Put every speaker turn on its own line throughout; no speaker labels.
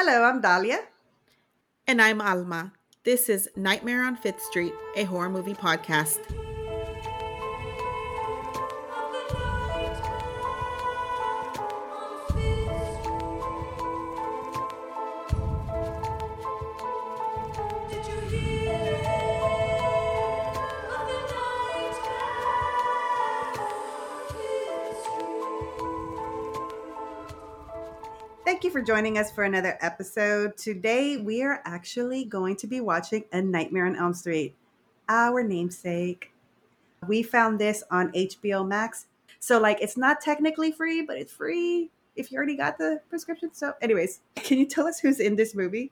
Hello, I'm Dalia.
And I'm Alma. This is Nightmare on Film Street, a horror movie podcast.
For joining us for another episode. Today, we are actually going to be watching A Nightmare on Elm Street, our namesake. We found this on HBO Max. So, like, it's not technically free, but it's free if you already got the prescription. So, anyways, can you tell us who's in this movie?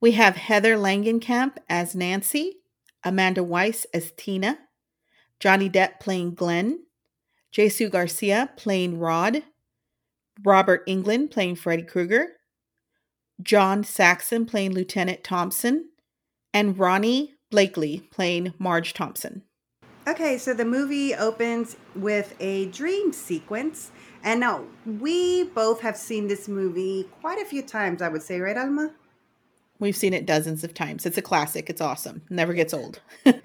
We have Heather Langenkamp as Nancy, Amanda Wyss as Tina, Johnny Depp playing Glenn, Jesus Garcia playing Rod, Robert Englund playing Freddy Krueger, John Saxon playing Lieutenant Thompson, and Ronee Blakley playing Marge Thompson.
Okay, so the movie opens with a dream sequence. And now we both have seen this movie quite a few times, I would say, right, Alma?
We've seen it dozens of times. It's a classic. It's awesome. Never gets old.
but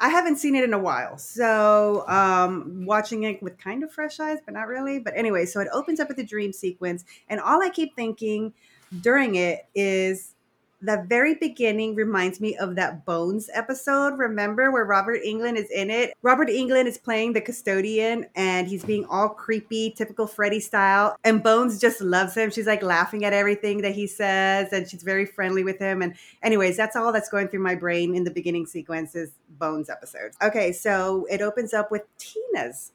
I haven't seen it in a while. So um, watching it with kind of fresh eyes, but not really. But anyway, so it opens up with the dream sequence. And all I keep thinking during it is the very beginning reminds me of that Bones episode. Remember where Robert Englund is in it? Robert Englund is playing the custodian and he's being all creepy, typical Freddy style. And Bones just loves him. She's like laughing at everything that he says and she's very friendly with him. And, anyways, that's all that's going through my brain in the beginning sequences Bones episode. Okay, so it opens up with Tina's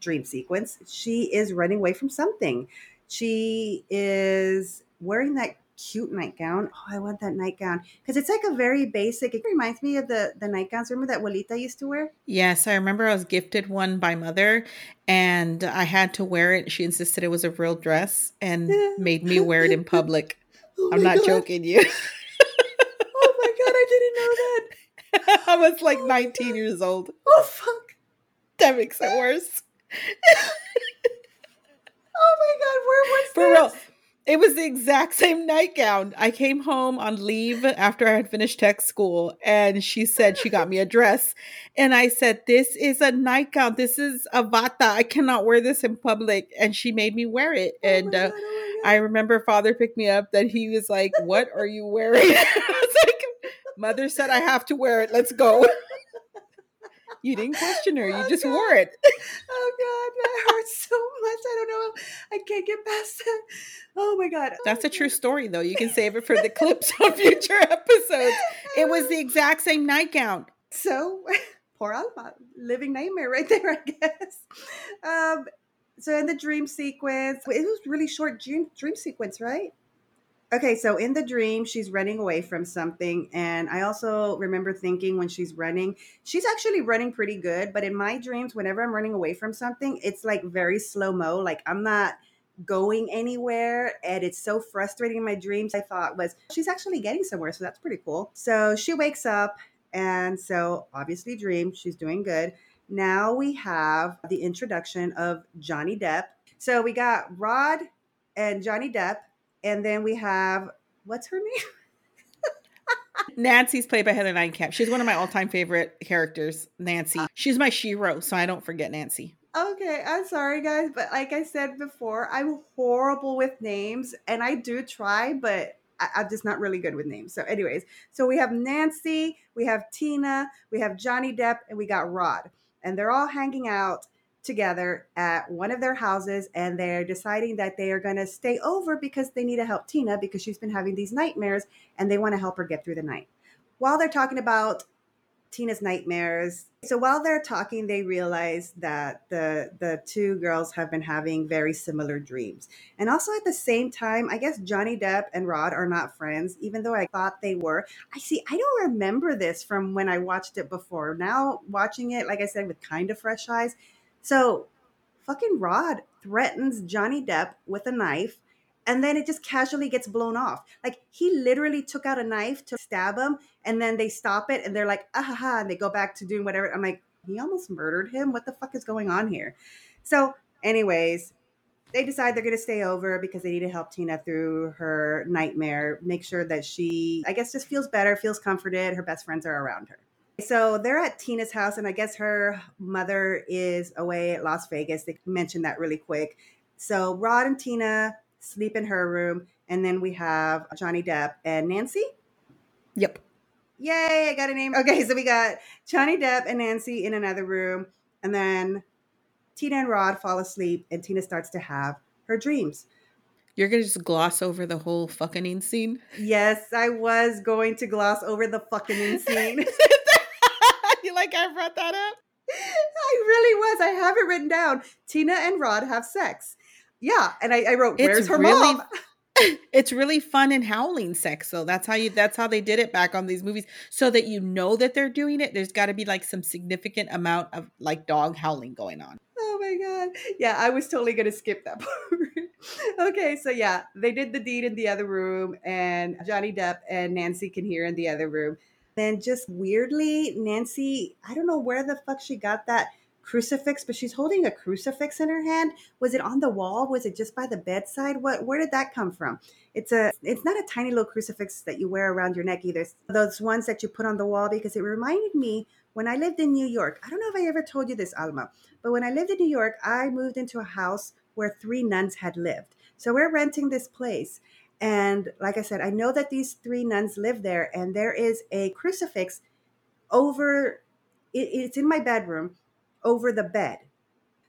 dream sequence. She is running away from something. She is wearing that cute nightgown. Oh, I want that nightgown because it's like a very basic. It reminds me of the the nightgowns. Remember that Walita used to wear?
Yes, I remember. I was gifted one by mother, and I had to wear it. She insisted it was a real dress and made me wear it in public. oh I'm not God. joking you.
oh my God, I didn't know that.
I was like oh 19 years old.
Oh fuck.
That makes it worse.
oh my God, where was
For
this?
real it was the exact same nightgown. I came home on leave after I had finished tech school, and she said she got me a dress. And I said, This is a nightgown. This is a vata. I cannot wear this in public. And she made me wear it.
Oh
and uh,
God, oh
I remember father picked me up that he was like, What are you wearing? I was like, Mother said I have to wear it. Let's go. You didn't question her. You
Oh,
just
God.
wore it.
Oh God, that hurts so much. I don't know. I can't get past that. Oh my God.
That's a true story, though. You can save it for the clips on future episodes. It was the exact same nightgown.
so poor Alma, living nightmare right there, I guess. Um, so in the dream sequence, it was really short dream dream sequence, right? Okay, so in the dream, she's running away from something, and I also remember thinking when she's running, she's actually running pretty good. But in my dreams, whenever I'm running away from something, it's like very slow mo. Like I'm not going anywhere, and it's so frustrating in my dreams. I thought was she's actually getting somewhere, so that's pretty cool. So she wakes up, and so obviously, dream, she's doing good. Now we have the introduction of Johnny Depp. So we got Rod and Johnny Depp, and then we have what's her name?
Nancy's played by Heather Langenkamp. She's one of my all-time favorite characters, Nancy. Uh. She's my shiro, so I don't forget Nancy.
Okay, I'm sorry, guys, but like I said before, I'm horrible with names, and I do try, but I, I'm just not really good with names. So, anyways, so we have Nancy, we have Tina, we have Johnny Depp, and we got Rod, and they're all hanging out together at one of their houses, and they're deciding that they are going to stay over because they need to help Tina because she's been having these nightmares, and they want to help her get through the night. While they're talking about Tina's nightmares. So while they're talking, they realize that the the two girls have been having very similar dreams. And also at the same time, I guess Johnny Depp and Rod are not friends, even though I thought they were. I see, I don't remember this from when I watched it before. Now watching it, like I said, with kind of fresh eyes. So fucking Rod threatens Johnny Depp with a knife and then it just casually gets blown off. Like he literally took out a knife to stab him, and then they stop it, and they're like, ah ha ha, and they go back to doing whatever. I'm like, he almost murdered him. What the fuck is going on here? So, anyways, they decide they're going to stay over because they need to help Tina through her nightmare, make sure that she, I guess, just feels better, feels comforted. Her best friends are around her. So they're at Tina's house, and I guess her mother is away at Las Vegas. They mentioned that really quick. So Rod and Tina sleep in her room, and then we have Johnny Depp and Nancy.
Yep.
Yay, I got a name. Okay, so we got Johnny Depp and Nancy in another room, and then Tina and Rod fall asleep, and Tina starts to have her dreams.
You're gonna just gloss over the whole fucking scene.
Yes, I was going to gloss over the fucking scene.
you like I brought that up?
I really was. I have it written down. Tina and Rod have sex. Yeah, and I, I wrote, "Where's
It's
her
really-
mom?"
it's really fun and howling sex so that's how you that's how they did it back on these movies so that you know that they're doing it there's got to be like some significant amount of like dog howling going on
Oh my god. Yeah, I was totally gonna skip that part. okay, so yeah, they did the deed in the other room, and Johnny Depp and Nancy can hear in the other room. Then just weirdly, Nancy, I don't know where the fuck she got that crucifix, but she's holding a crucifix in her hand. Was it on the wall? Was it just by the bedside? What where did that come from? It's a it's not a tiny little crucifix that you wear around your neck either. Those ones that you put on the wall because it reminded me when I lived in New York. I don't know if I ever told you this, Alma. But when I lived in New York, I moved into a house where three nuns had lived. So we're renting this place. And like I said, I know that these three nuns live there, and there is a crucifix over, it, it's in my bedroom, over the bed.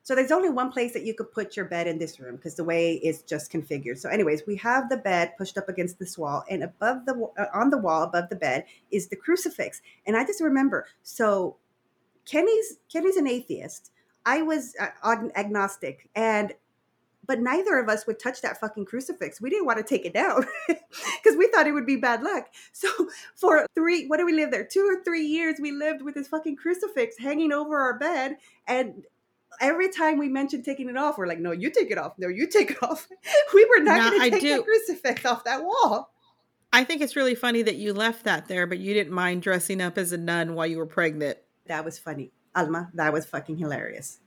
So there's only one place that you could put your bed in this room because the way it's just configured. So, anyways, we have the bed pushed up against this wall, and above the uh, on the wall above the bed is the crucifix. And I just remember, so Kenny's Kenny's an atheist. I was uh, agnostic, and but neither of us would touch that fucking crucifix. We didn't want to take it down because we thought it would be bad luck. So for three, what do we live there? Two or three years, we lived with this fucking crucifix hanging over our bed, and every time we mentioned taking it off, we're like, "No, you take it off. No, you take it off." we were not
Now,
going to take the crucifix off that wall.
i think it's really funny that you left that there but you didn't mind dressing up as a nun while you were pregnant
That was funny, Alma. That was fucking hilarious.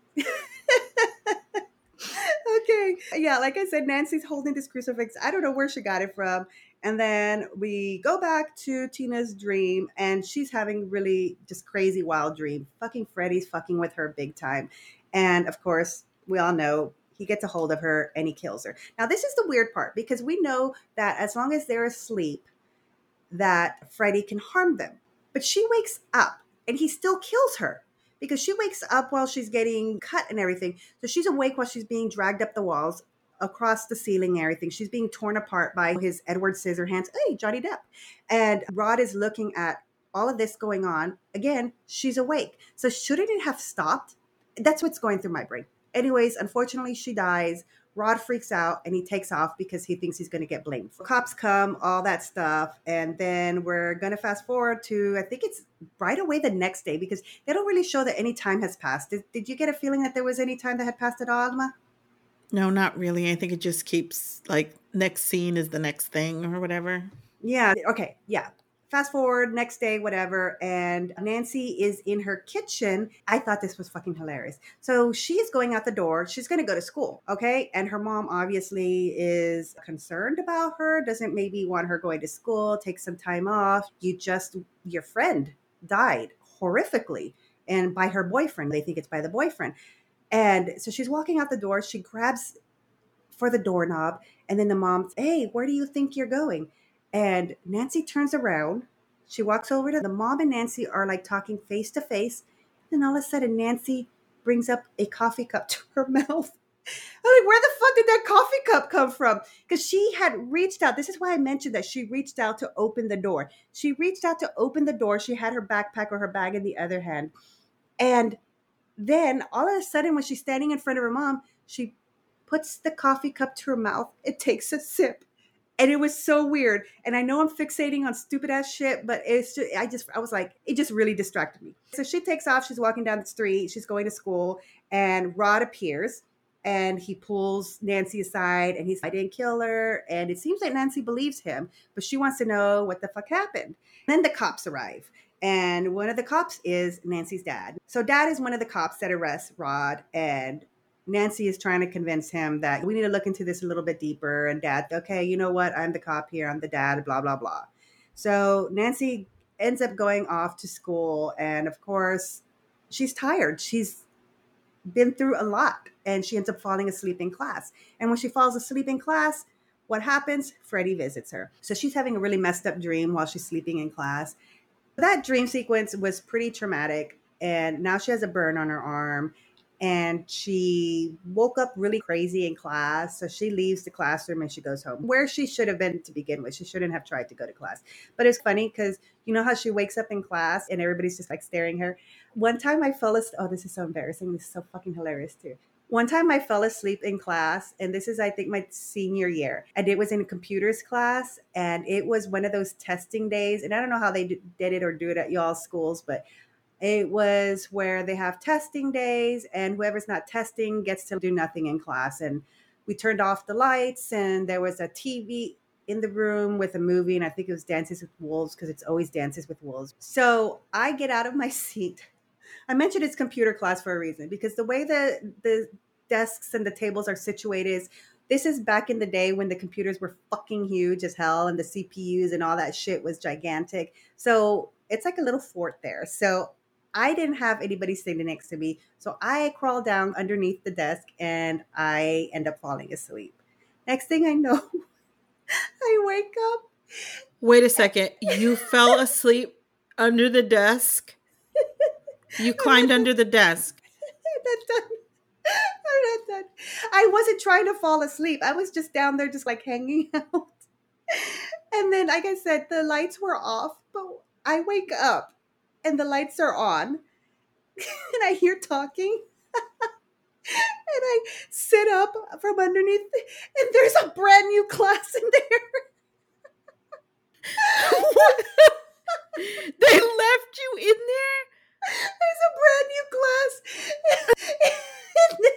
Yeah, like I said, Nancy's holding this crucifix. I don't know where she got it from. And then we go back to Tina's dream, and she's having really just crazy wild dream. Fucking Freddy's fucking with her big time. And of course, we all know he gets a hold of her and he kills her. Now, this is the weird part because we know that as long as they're asleep, that Freddy can harm them. But she wakes up and he still kills her because she wakes up while she's getting cut and everything. So she's awake while she's being dragged up the walls, across the ceiling and everything. She's being torn apart by his Edward Scissorhands. Hey, Johnny Depp. And Rod is looking at all of this going on. Again, she's awake. So shouldn't it have stopped? That's what's going through my brain. Anyways, unfortunately, she dies. Rod freaks out and he takes off because he thinks he's going to get blamed. Cops come, all that stuff. And then we're going to fast forward to, I think it's right away the next day because they don't really show that any time has passed. Did, did you get a feeling that there was any time that had passed at all, Alma?
No, not really. I think it just keeps like next scene is the next thing or whatever.
Yeah. Okay. Yeah. Fast forward, next day, whatever, and Nancy is in her kitchen. I thought this was fucking hilarious. So she's going out the door. She's going to go to school. Okay. And her mom obviously is concerned about her, doesn't maybe want her going to school, take some time off. You just, your friend died horrifically and by her boyfriend. They think it's by the boyfriend. And so she's walking out the door. She grabs for the doorknob, and then the mom, hey, where do you think you're going? And Nancy turns around. She walks over to the mom, and Nancy are like talking face to face. Then all of a sudden, Nancy brings up a coffee cup to her mouth. I'm like, where the fuck did that coffee cup come from? Because she had reached out. This is why I mentioned that she reached out to open the door. She reached out to open the door. She had her backpack or her bag in the other hand. And then all of a sudden, when she's standing in front of her mom, she puts the coffee cup to her mouth. It takes a sip. And it was so weird. And I know I'm fixating on stupid ass shit, but it's just, I just, I was like, it just really distracted me. So she takes off. She's walking down the street. She's going to school. And Rod appears and he pulls Nancy aside and he's, I didn't kill her. And it seems like Nancy believes him, but she wants to know what the fuck happened. Then the cops arrive. And one of the cops is Nancy's dad. So dad is one of the cops that arrests Rod and Nancy is trying to convince him that we need to look into this a little bit deeper. And dad, okay, you know what? I'm the cop here. I'm the dad, blah, blah, blah. So Nancy ends up going off to school. And of course, she's tired. She's been through a lot and she ends up falling asleep in class. And when she falls asleep in class, what happens? Freddy visits her. So she's having a really messed up dream while she's sleeping in class. That dream sequence was pretty traumatic. And now she has a burn on her arm and she woke up really crazy in class. So she leaves the classroom and she goes home, where she should have been to begin with. She shouldn't have tried to go to class. But it's funny because you know how she wakes up in class and everybody's just like staring her. One time I fell asleep. Oh, this is so embarrassing. This is so fucking hilarious too. One time I fell asleep in class, and this is, I think, my senior year. And it was in computers class, and it was one of those testing days. And I don't know how they did it or do it at y'all schools, but it was where they have testing days, and whoever's not testing gets to do nothing in class. And we turned off the lights, and there was a TV in the room with a movie, and I think it was Dances with Wolves because it's always Dances with Wolves. So I get out of my seat. I mentioned it's computer class for a reason because the way the the desks and the tables are situated is this is back in the day when the computers were fucking huge as hell and the CPUs and all that shit was gigantic. So it's like a little fort there. So I didn't have anybody standing next to me. So I crawl down underneath the desk and I end up falling asleep. Next thing I know, I wake up.
Wait a second. You fell asleep under the desk? You climbed under the desk.
I wasn't trying to fall asleep. I was just down there, just like hanging out. And then, like I said, the lights were off, but I wake up and the lights are on and I hear talking. and I sit up from underneath and there's a brand new class in there.
they left you in there?
There's a brand new class in there.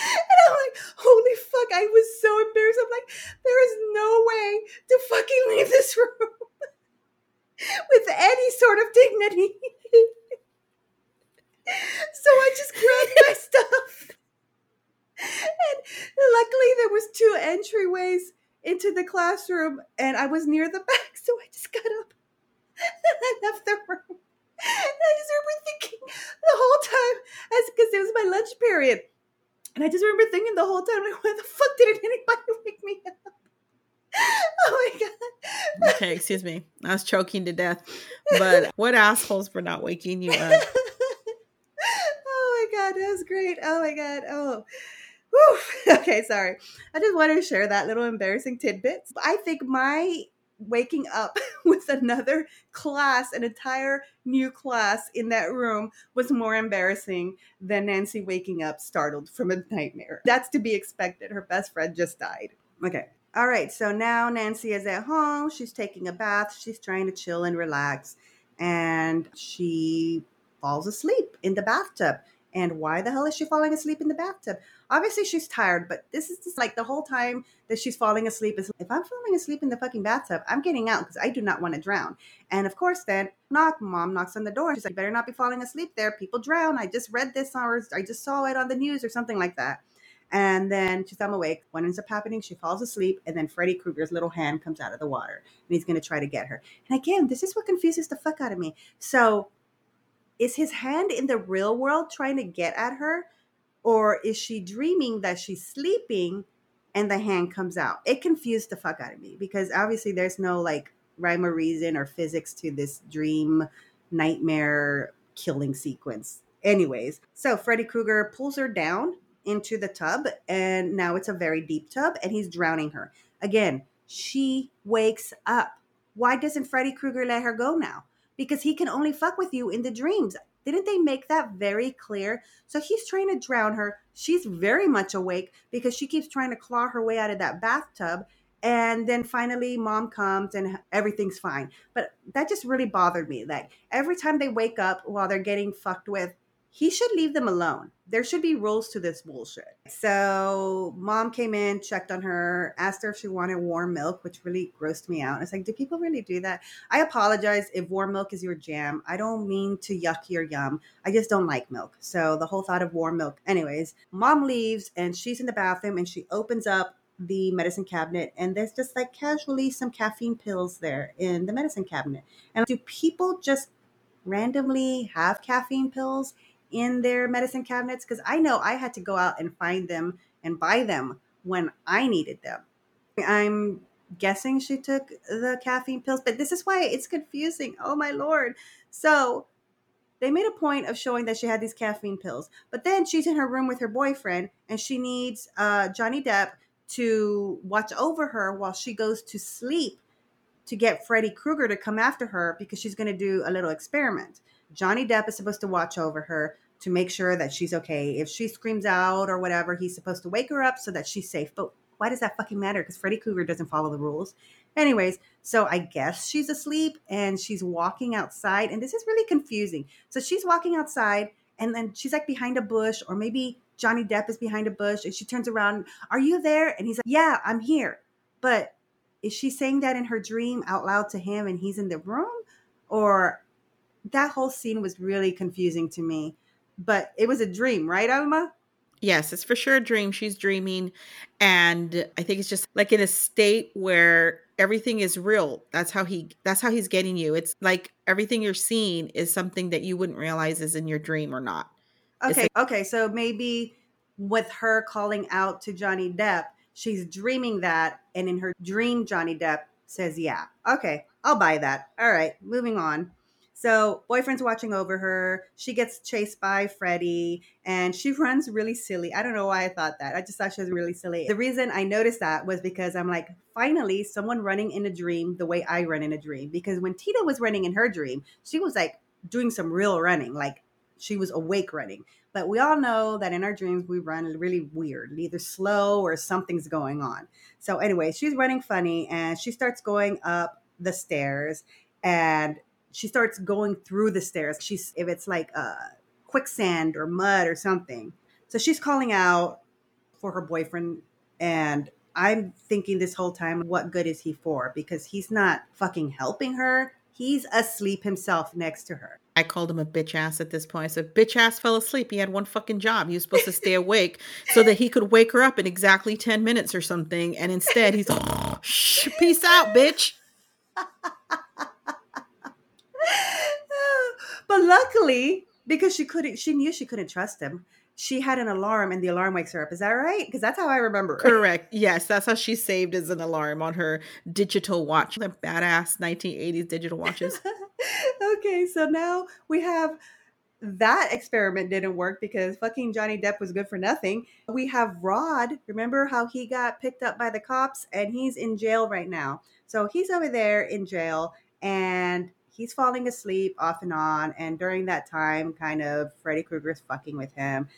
And I'm like, holy fuck, I was so embarrassed. I'm like, there is no way to fucking leave this room with any sort of dignity. so I just grabbed my stuff. And luckily there was two entryways into the classroom and I was near the back, so I just got up and I left the room. And I just remember thinking the whole time, as because it was my lunch period. And I just remember thinking the whole time, like, why the fuck didn't anybody wake me up? oh my god.
okay, excuse me. I was choking to death. But what assholes for not waking you up?
oh my god, that was great. Oh my god. Oh. Whew. Okay, sorry. I just wanted to share that little embarrassing tidbit. I think my waking up with another class, an entire new class in that room, was more embarrassing than Nancy waking up startled from a nightmare. That's to be expected. Her best friend just died. Okay. All right, so now Nancy is at home. She's taking a bath. She's trying to chill and relax. And she falls asleep in the bathtub. And why the hell is she falling asleep in the bathtub? Obviously, she's tired, but this is just like the whole time that she's falling asleep is if I'm falling asleep in the fucking bathtub, I'm getting out because I do not want to drown. And of course, then knock, mom knocks on the door. She's like, better not be falling asleep there. People drown. I just read this or I just saw it on the news or something like that. And then she's I'm awake. What ends up happening? She falls asleep, and then Freddy Krueger's little hand comes out of the water, and he's going to try to get her. And again, this is what confuses the fuck out of me. So, is his hand in the real world trying to get at her, or is she dreaming that she's sleeping, and the hand comes out? It confused the fuck out of me because obviously there's no like rhyme or reason or physics to this dream nightmare killing sequence. Anyways, so Freddy Krueger pulls her down into the tub and now it's a very deep tub and he's drowning her. Again, she wakes up. Why doesn't Freddy Krueger let her go now? Because he can only fuck with you in the dreams. Didn't they make that very clear? So he's trying to drown her. She's very much awake because she keeps trying to claw her way out of that bathtub. And then finally, mom comes and everything's fine. But that just really bothered me. Like every time they wake up while they're getting fucked with, he should leave them alone. There should be rules to this bullshit. So, mom came in, checked on her, asked her if she wanted warm milk, which really grossed me out. It's like, do people really do that? I apologize if warm milk is your jam. I don't mean to yuck your yum. I just don't like milk. So, the whole thought of warm milk. Anyways, mom leaves and she's in the bathroom and she opens up the medicine cabinet and there's just like casually some caffeine pills there in the medicine cabinet. And do people just randomly have caffeine pills in their medicine cabinets? Because I know I had to go out and find them and buy them when I needed them. I'm guessing she took the caffeine pills, but this is why it's confusing. Oh my lord. So they made a point of showing that she had these caffeine pills, but then she's in her room with her boyfriend and she needs uh, Johnny Depp to watch over her while she goes to sleep to get Freddy Krueger to come after her because she's going to do a little experiment. Johnny Depp is supposed to watch over her to make sure that she's okay. If she screams out or whatever, he's supposed to wake her up so that she's safe. But why does that fucking matter? Because Freddy Krueger doesn't follow the rules. Anyways, so I guess she's asleep and she's walking outside, and this is really confusing. So she's walking outside, and then she's like behind a bush, or maybe Johnny Depp is behind a bush and she turns around, Are you there? And he's like, Yeah, I'm here. But is she saying that in her dream out loud to him and he's in the room? Or that whole scene was really confusing to me. But it was a dream, right, Alma?
Yes, it's for sure a dream. She's dreaming. And I think it's just like in a state where everything is real. That's how he that's how he's getting you. It's like everything you're seeing is something that you wouldn't realize is in your dream or not.
Okay, like- okay. So maybe with her calling out to Johnny Depp, she's dreaming that, and in her dream, Johnny Depp says, "Yeah, okay, I'll buy that." All right, moving on. So, boyfriend's watching over her. She gets chased by Freddy and she runs really silly. I don't know why I thought that. I just thought she was really silly. The reason I noticed that was because I'm like, finally, someone running in a dream the way I run in a dream. Because when Tina was running in her dream, she was like doing some real running, like she was awake running. But we all know that in our dreams we run really weird, either slow or something's going on. So anyway, she's running funny and she starts going up the stairs and she starts going through the stairs. She's if it's like uh quicksand or mud or something. So she's calling out for her boyfriend and I'm thinking this whole time, what good is he for? Because he's not fucking helping her. He's asleep himself next to her.
I called him a bitch ass at this point. I said, bitch ass fell asleep. He had one fucking job. He was supposed to stay awake so that he could wake her up in exactly 10 minutes or something. And instead, he's, oh, shh, peace out, bitch.
but luckily, because she couldn't, she knew she couldn't trust him she had an alarm and the alarm wakes her up. Is that right? Because that's how I remember. It.
Correct. Yes, that's how she saved as an alarm on her digital watch. The badass 1980s digital watches.
okay, so now we have that experiment didn't work because fucking Johnny Depp was good for nothing. We have Rod. Remember how he got picked up by the cops and he's in jail right now. So he's over there in jail and he's falling asleep off and on. And during that time, kind of Freddy Krueger's fucking with him.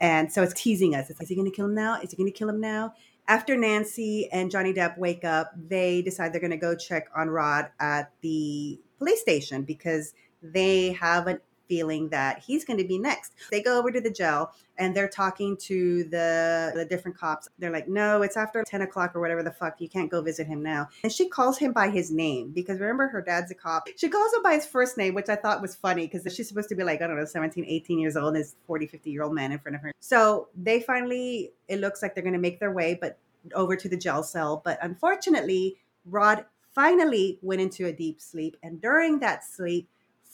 And so it's teasing us. It's like, is he going to kill him now? Is he going to kill him now? After Nancy and Johnny Depp wake up, they decide they're going to go check on Rod at the police station because they have an feeling that he's going to be next. They go over to the jail and they're talking to the, the different cops. They're like, no, it's after 10 o'clock or whatever the fuck. You can't go visit him now. And she calls him by his name because remember her dad's a cop. She calls him by his first name, which I thought was funny because she's supposed to be like, I don't know, 17, 18 years old and this 40, 50 year old man in front of her. So they finally, it looks like they're going to make their way, but over to the jail cell. But unfortunately, Rod finally went into a deep sleep. And during that sleep,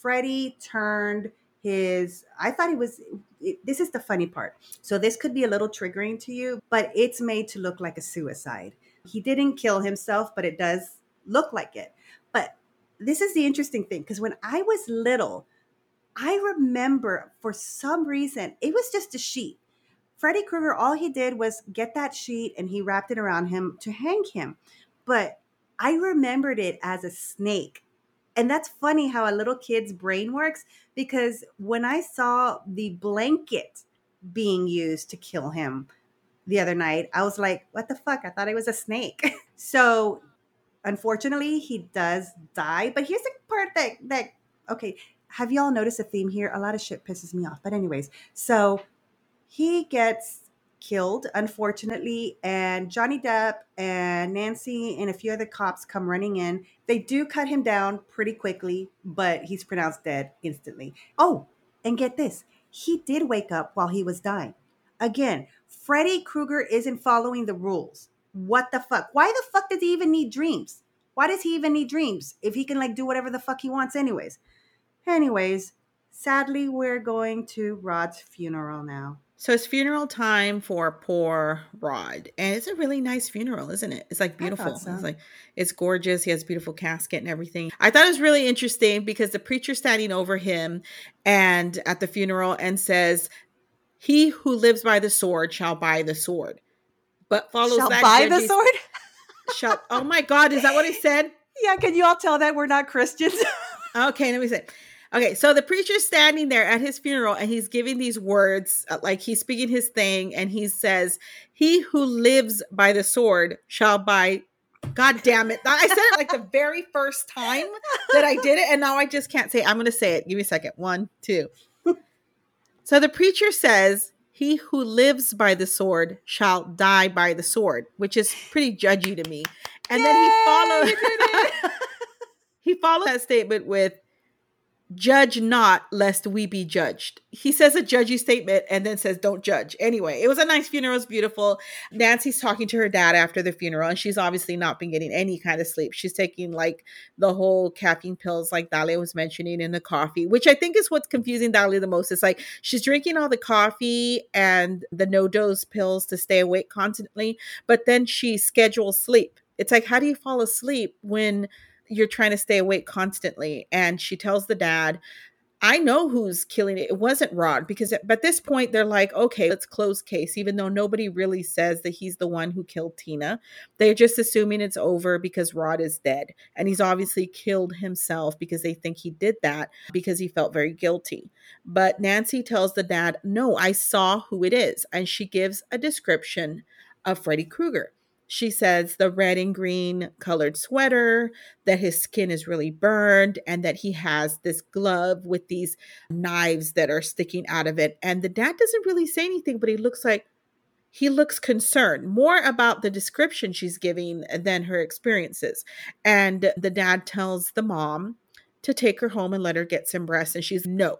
Freddy turned his I thought he was it, this is the funny part. So this could be a little triggering to you, but it's made to look like a suicide. He didn't kill himself, but it does look like it. But this is the interesting thing because when I was little, I remember for some reason it was just a sheet. Freddy Krueger, all he did was get that sheet and he wrapped it around him to hang him. But I remembered it as a snake and that's funny how a little kid's brain works because when I saw the blanket being used to kill him the other night, I was like, what the fuck? I thought it was a snake. so unfortunately, he does die. But here's the part that that okay, have y'all noticed a theme here? A lot of shit pisses me off. But, anyways, so he gets killed, unfortunately, and Johnny Depp and Nancy and a few other cops come running in. They do cut him down pretty quickly, but he's pronounced dead instantly. Oh, and get this he did wake up while he was dying. Again, Freddy Krueger isn't following the rules. What the fuck? Why the fuck does he even need dreams? Why does he even need dreams if he can like do whatever the fuck he wants anyways? Anyways, sadly we're going to Rod's funeral now.
So it's funeral time for poor Rod. And it's a really nice funeral, isn't it? It's like beautiful.
so.
It's like it's gorgeous. He has a beautiful casket and everything. I thought it was really interesting because the preacher standing over him and at the funeral and says, He who lives by the sword shall buy the sword. But follows
Shall
that
buy the sword?
Shall, oh my God, is that what he said?
yeah, can you all tell that we're not Christians?
Okay, let me say. Okay, so the preacher's standing there at his funeral and he's giving these words, uh, like he's speaking his thing, and he says, He who lives by the sword shall buy. God damn it. I said it like the very first time that I did it, and now I just can't say it. I'm going to say it. Give me a second. One, two. So the preacher says, He who lives by the sword shall die by the sword, which is pretty judgy to me. And then he
Yay,
follows.
you did it.
he follows that statement with judge not lest we be judged. He says a judgy statement and then says don't judge. Anyway it was a nice funeral. It was beautiful. Nancy's talking to her dad after the funeral and she's obviously not been getting any kind of sleep. She's taking like the whole caffeine pills like Dalia was mentioning in the coffee which i think is what's confusing Dalia the most. It's like she's drinking all the coffee and the NoDoz pills to stay awake constantly but then she schedules sleep. It's like how do you fall asleep when you're trying to stay awake constantly. And she tells the dad, I know who's killing it. It wasn't Rod because at, this point they're like, okay, let's close case, even though nobody really says that he's the one who killed Tina. They're just assuming it's over because Rod is dead. And he's obviously killed himself because they think he did that because he felt very guilty. But Nancy tells the dad, no, I saw who it is. And she gives a description of Freddy Krueger. She says the red and green colored sweater, that his skin is really burned, and that he has this glove with these knives that are sticking out of it. And the dad doesn't really say anything, but he looks like he looks concerned more about the description she's giving than her experiences. And the dad tells the mom to take her home and let her get some rest. And she's no,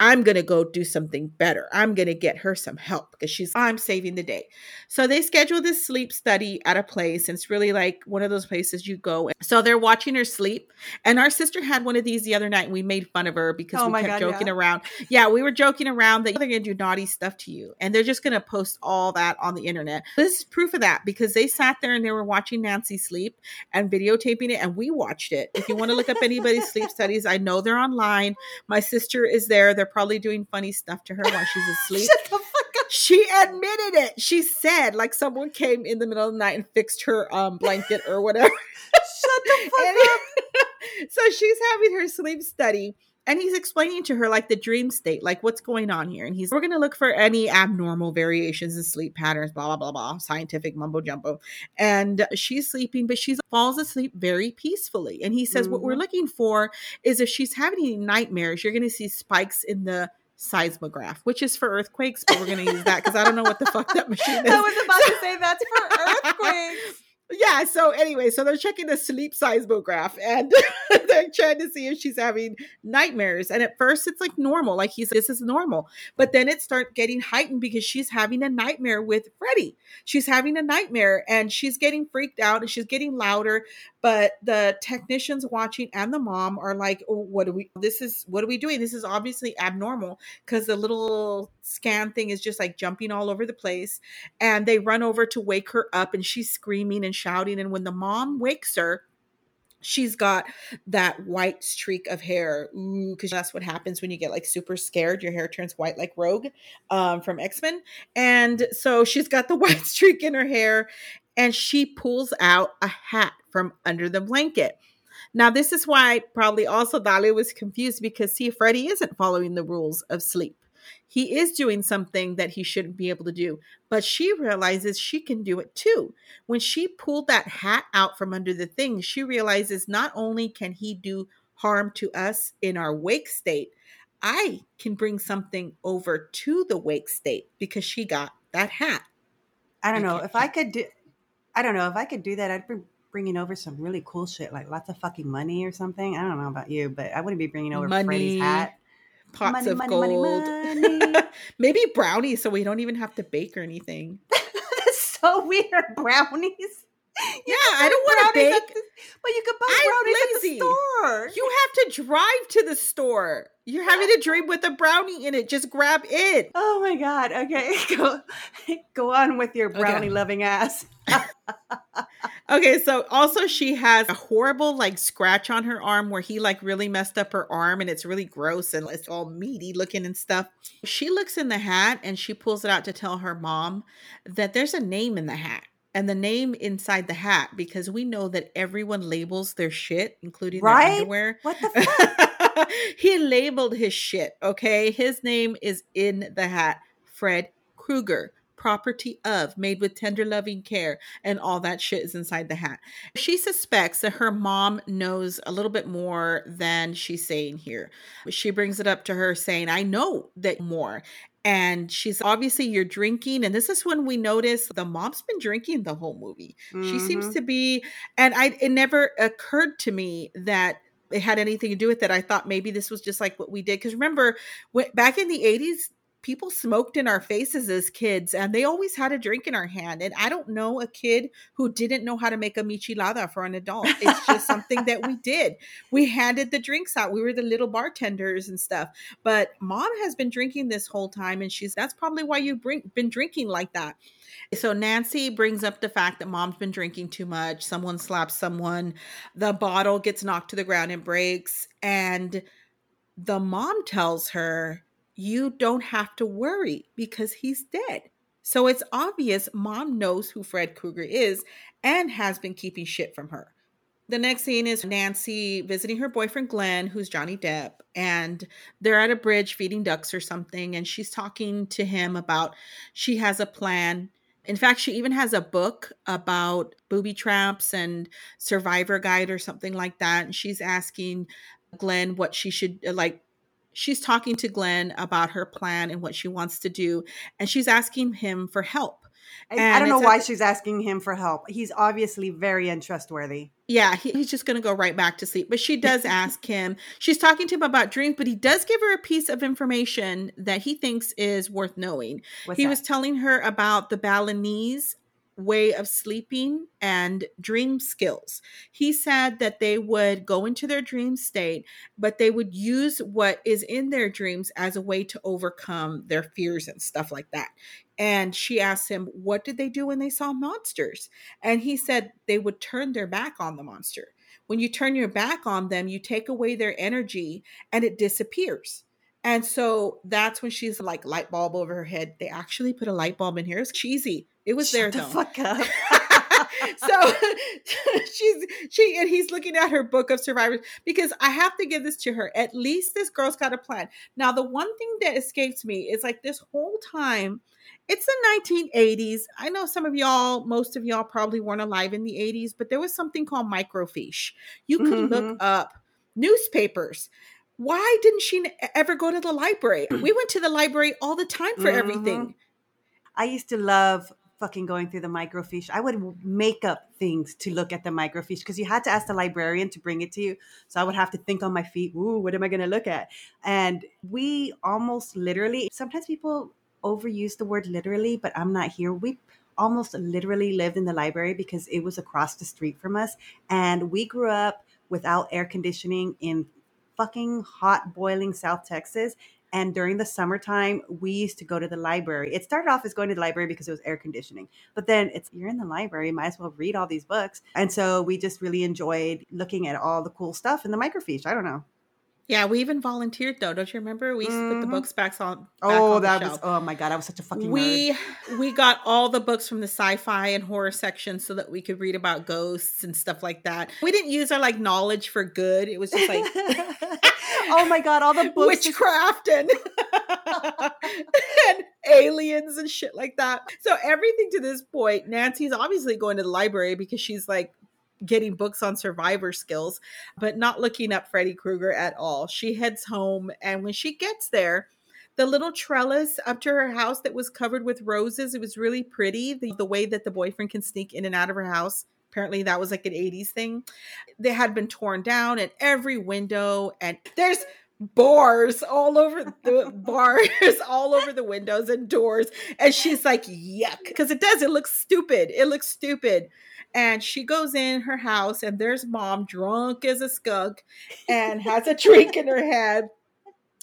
I'm going to go do something better. I'm going to get her some help because she's, I'm saving the day. So they schedule this sleep study at a place. And it's really like one of those places you go. So they're watching her sleep. And our sister had one of these the other night and we made fun of her because
Oh
we kept
God,
joking
yeah.
around. Yeah, we were joking around that they're going to do naughty stuff to you. And they're just going to post all that on the internet. This is proof of that because they sat there and they were watching Nancy sleep and videotaping it. And we watched it. If you want to look up anybody's sleep studies, I know they're online. My sister is there. They're probably doing funny stuff to her while she's asleep.
Shut the fuck up.
She admitted it. She said, like someone came in the middle of the night and fixed her um blanket or whatever.
Shut the fuck
And-
up.
so she's having her sleep study. And he's explaining to her like the dream state, like what's going on here. And he's, we're going to look for any abnormal variations in sleep patterns, blah, blah, blah, blah, scientific mumbo jumbo. And she's sleeping, but she falls asleep very peacefully. And he says, what we're
Mhm.
looking for is if she's having any nightmares, you're going to see spikes in the seismograph, which is for earthquakes, but we're going to use that because I don't know what the fuck that machine is.
I was about to say that's for earthquakes.
Yeah, so anyway, so they're checking the sleep seismograph and they're trying to see if she's having nightmares. And at first it's like normal, like he's this is normal. But then it starts getting heightened because she's having a nightmare with Freddy. She's having a nightmare and she's getting freaked out and she's getting louder. But the technicians watching and the mom are like, oh, what do we this is what are we doing? This is obviously abnormal because the little scan thing is just like jumping all over the place and they run over to wake her up and she's screaming and shouting and when the mom wakes her she's got that white streak of hair ooh because that's what happens when you get like super scared your hair turns white like rogue um, from x-men and so she's got the white streak in her hair and she pulls out a hat from under the blanket. Now this is why probably also Dalia was confused because see Freddy isn't following the rules of sleep he is doing something that he shouldn't be able to do but she realizes she can do it too when she pulled that hat out from under the thing, she realizes not only can he do harm to us in our wake state, I can bring something over to the wake state because she got that hat.
I don't know if I could do. I don't know if I could do that. I'd be bringing over some really cool shit, like lots of fucking money or something. I don't know about you, but I wouldn't be bringing over
Money,
Freddy's hat.
Pots
Money,
of
money,
gold.
money.
Maybe brownies so we don't even have to bake or anything.
So weird. Brownies.
Yeah, I don't want to bake.
the- but you could buy
I'm
brownies
lazy.
at the store.
You have to drive to the store. You're having a dream with a brownie in it. Just grab it.
Oh my god. Okay, go go on with your
Okay.
brownie loving ass.
Okay, so also she has a horrible like scratch on her arm where he like really messed up her arm and it's really gross and it's all meaty looking and stuff. She looks in the hat and she pulls it out to tell her mom that there's a name in the hat. And the name inside the hat because we know that everyone labels their shit, including
Right?
their underwear.
What the fuck?
he labeled his shit, okay? His name is in the hat. Fred Krueger, property of, made with tender loving care, and all that shit is inside the hat. She suspects that her mom knows a little bit more than she's saying here. She brings it up to her saying, I know that more. And she's obviously you're drinking, and this is when we notice the mom's been drinking the whole movie. She seems
Mhm.
to be, and I it never occurred to me that it had anything to do with it. I thought maybe this was just like what we did. Because remember, when, back in the 80s, people smoked in our faces as kids and they always had a drink in our hand. And I don't know a kid who didn't know how to make a michelada for an adult. It's just something that we did. We handed the drinks out. We were the little bartenders and stuff. But mom has been drinking this whole time and she's that's probably why you've been drinking like that. So Nancy brings up the fact that mom's been drinking too much. Someone slaps someone. The bottle gets knocked to the ground and breaks. And the mom tells her, You don't have to worry because he's dead. So it's obvious mom knows who Fred Krueger is and has been keeping shit from her. The next scene is Nancy visiting her boyfriend Glenn, who's Johnny Depp, and they're at a bridge feeding ducks or something. And she's talking to him about she has a plan. In fact, she even has a book about booby traps and survivor guide or something like that. And she's asking Glenn what she should like. She's talking to Glenn about her plan and what she wants to do. And she's asking him for help.
I, I don't know why
the-
she's asking him for help. He's obviously very untrustworthy.
Yeah, he, he's just going to go right back to sleep. But she does ask him, she's talking to him about dreams, but he does give her a piece of information that he thinks is worth knowing.
What's
he
that?
was telling her about the Balinese way of sleeping and dream skills. He said that they would go into their dream state, but they would use what is in their dreams as a way to overcome their fears and stuff like that. And she asked him, What did they do when they saw monsters? And he said they would turn their back on the monster. When you turn your back on them, you take away their energy and it disappears. And so that's when she's like light bulb over her head. They actually put a light bulb in here. It's cheesy. It was there
Shut the
though.
fuck up.
so she's she and he's looking at her book of survivors because I have to give this to her. At least this girl's got a plan. Now, the one thing that escapes me is like this whole time, it's the 1980s. I know some of y'all, most of y'all probably weren't alive in the 80s, but there was something called microfiche. You could look mm-hmm. up newspapers. Why didn't she ever go to the library? We went to the library all the time for
Mhm.
everything.
I used to love fucking going through the microfiche. I would make up things to look at the microfiche because you had to ask the librarian to bring it to you. So I would have to think on my feet, ooh, what am I going to look at? And we almost literally, sometimes people overuse the word literally, but I'm not here. We almost literally lived in the library because it was across the street from us. And we grew up without air conditioning in fucking hot, boiling South Texas. And during the summertime, we used to go to the library. It started off as going to the library because it was air conditioning. But then it's you're in the library, might as well read all these books. And so we just really enjoyed looking at all the cool stuff in the microfiche. I don't know.
Yeah, we even volunteered though. Don't you remember? We used to put the
Mhm.
books back on. Back
Oh,
on
that was oh my god, I was such a fucking
we
nerd.
we got all the books from the sci-fi and horror section so that we could read about ghosts and stuff like that. We didn't use our like knowledge for good. It was just like
oh my god, all the books.
witchcraft and and aliens and shit like that. So everything to this point, Nancy's obviously going to the library because she's like getting books on survivor skills, but not looking up Freddy Krueger at all. She heads home, and when she gets there, the little trellis up to her house that was covered with roses, it was really pretty. The, the way that the boyfriend can sneak in and out of her house. Apparently, that was like an 80s thing. They had been torn down at every window, and there's bars all over the bars all over the windows and doors and she's like yuck because it does it looks stupid it looks stupid and she goes in her house and there's mom drunk as a skunk and has a drink in her hand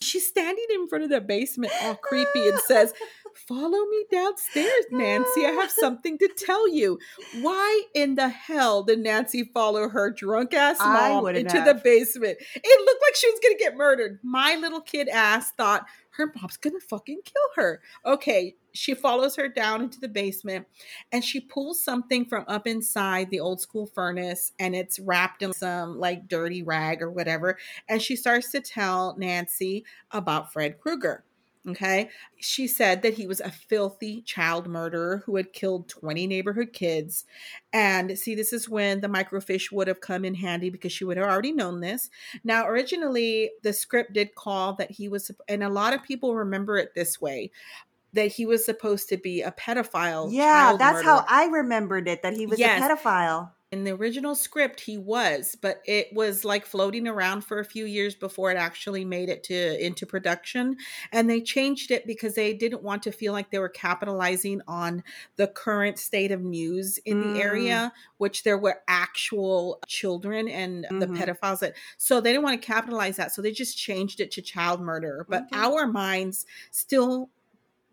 she's standing in front of the basement all creepy and says follow me downstairs nancy. I have something to tell you. Why in the hell did nancy follow her drunk ass mom into the basement? It looked like she was gonna get murdered. My little kid ass thought her mom's gonna fucking kill her. Okay she follows her down into the basement and she pulls something from up inside the old school furnace and it's wrapped in some like dirty rag or whatever and she starts to tell Nancy about Fred Krueger. Okay. She said that he was a filthy child murderer who had killed 20 neighborhood kids. And see, this is when the microfiche would have come in handy because she would have already known this. Now, originally, the script did call that he was, and a lot of people remember it this way that he was supposed to be a pedophile.
Yeah, that's how. I remembered it that he was
Yes.
a pedophile.
In the original script, he was, but it was like floating around for a few years before it actually made it to into production. And they changed it because they didn't want to feel like they were capitalizing on the current state of news in
Mm.
the area, which there were actual children and the
Mhm.
pedophiles that so they didn't want to capitalize that. So they just changed it to child murder. But
Okay.
our minds still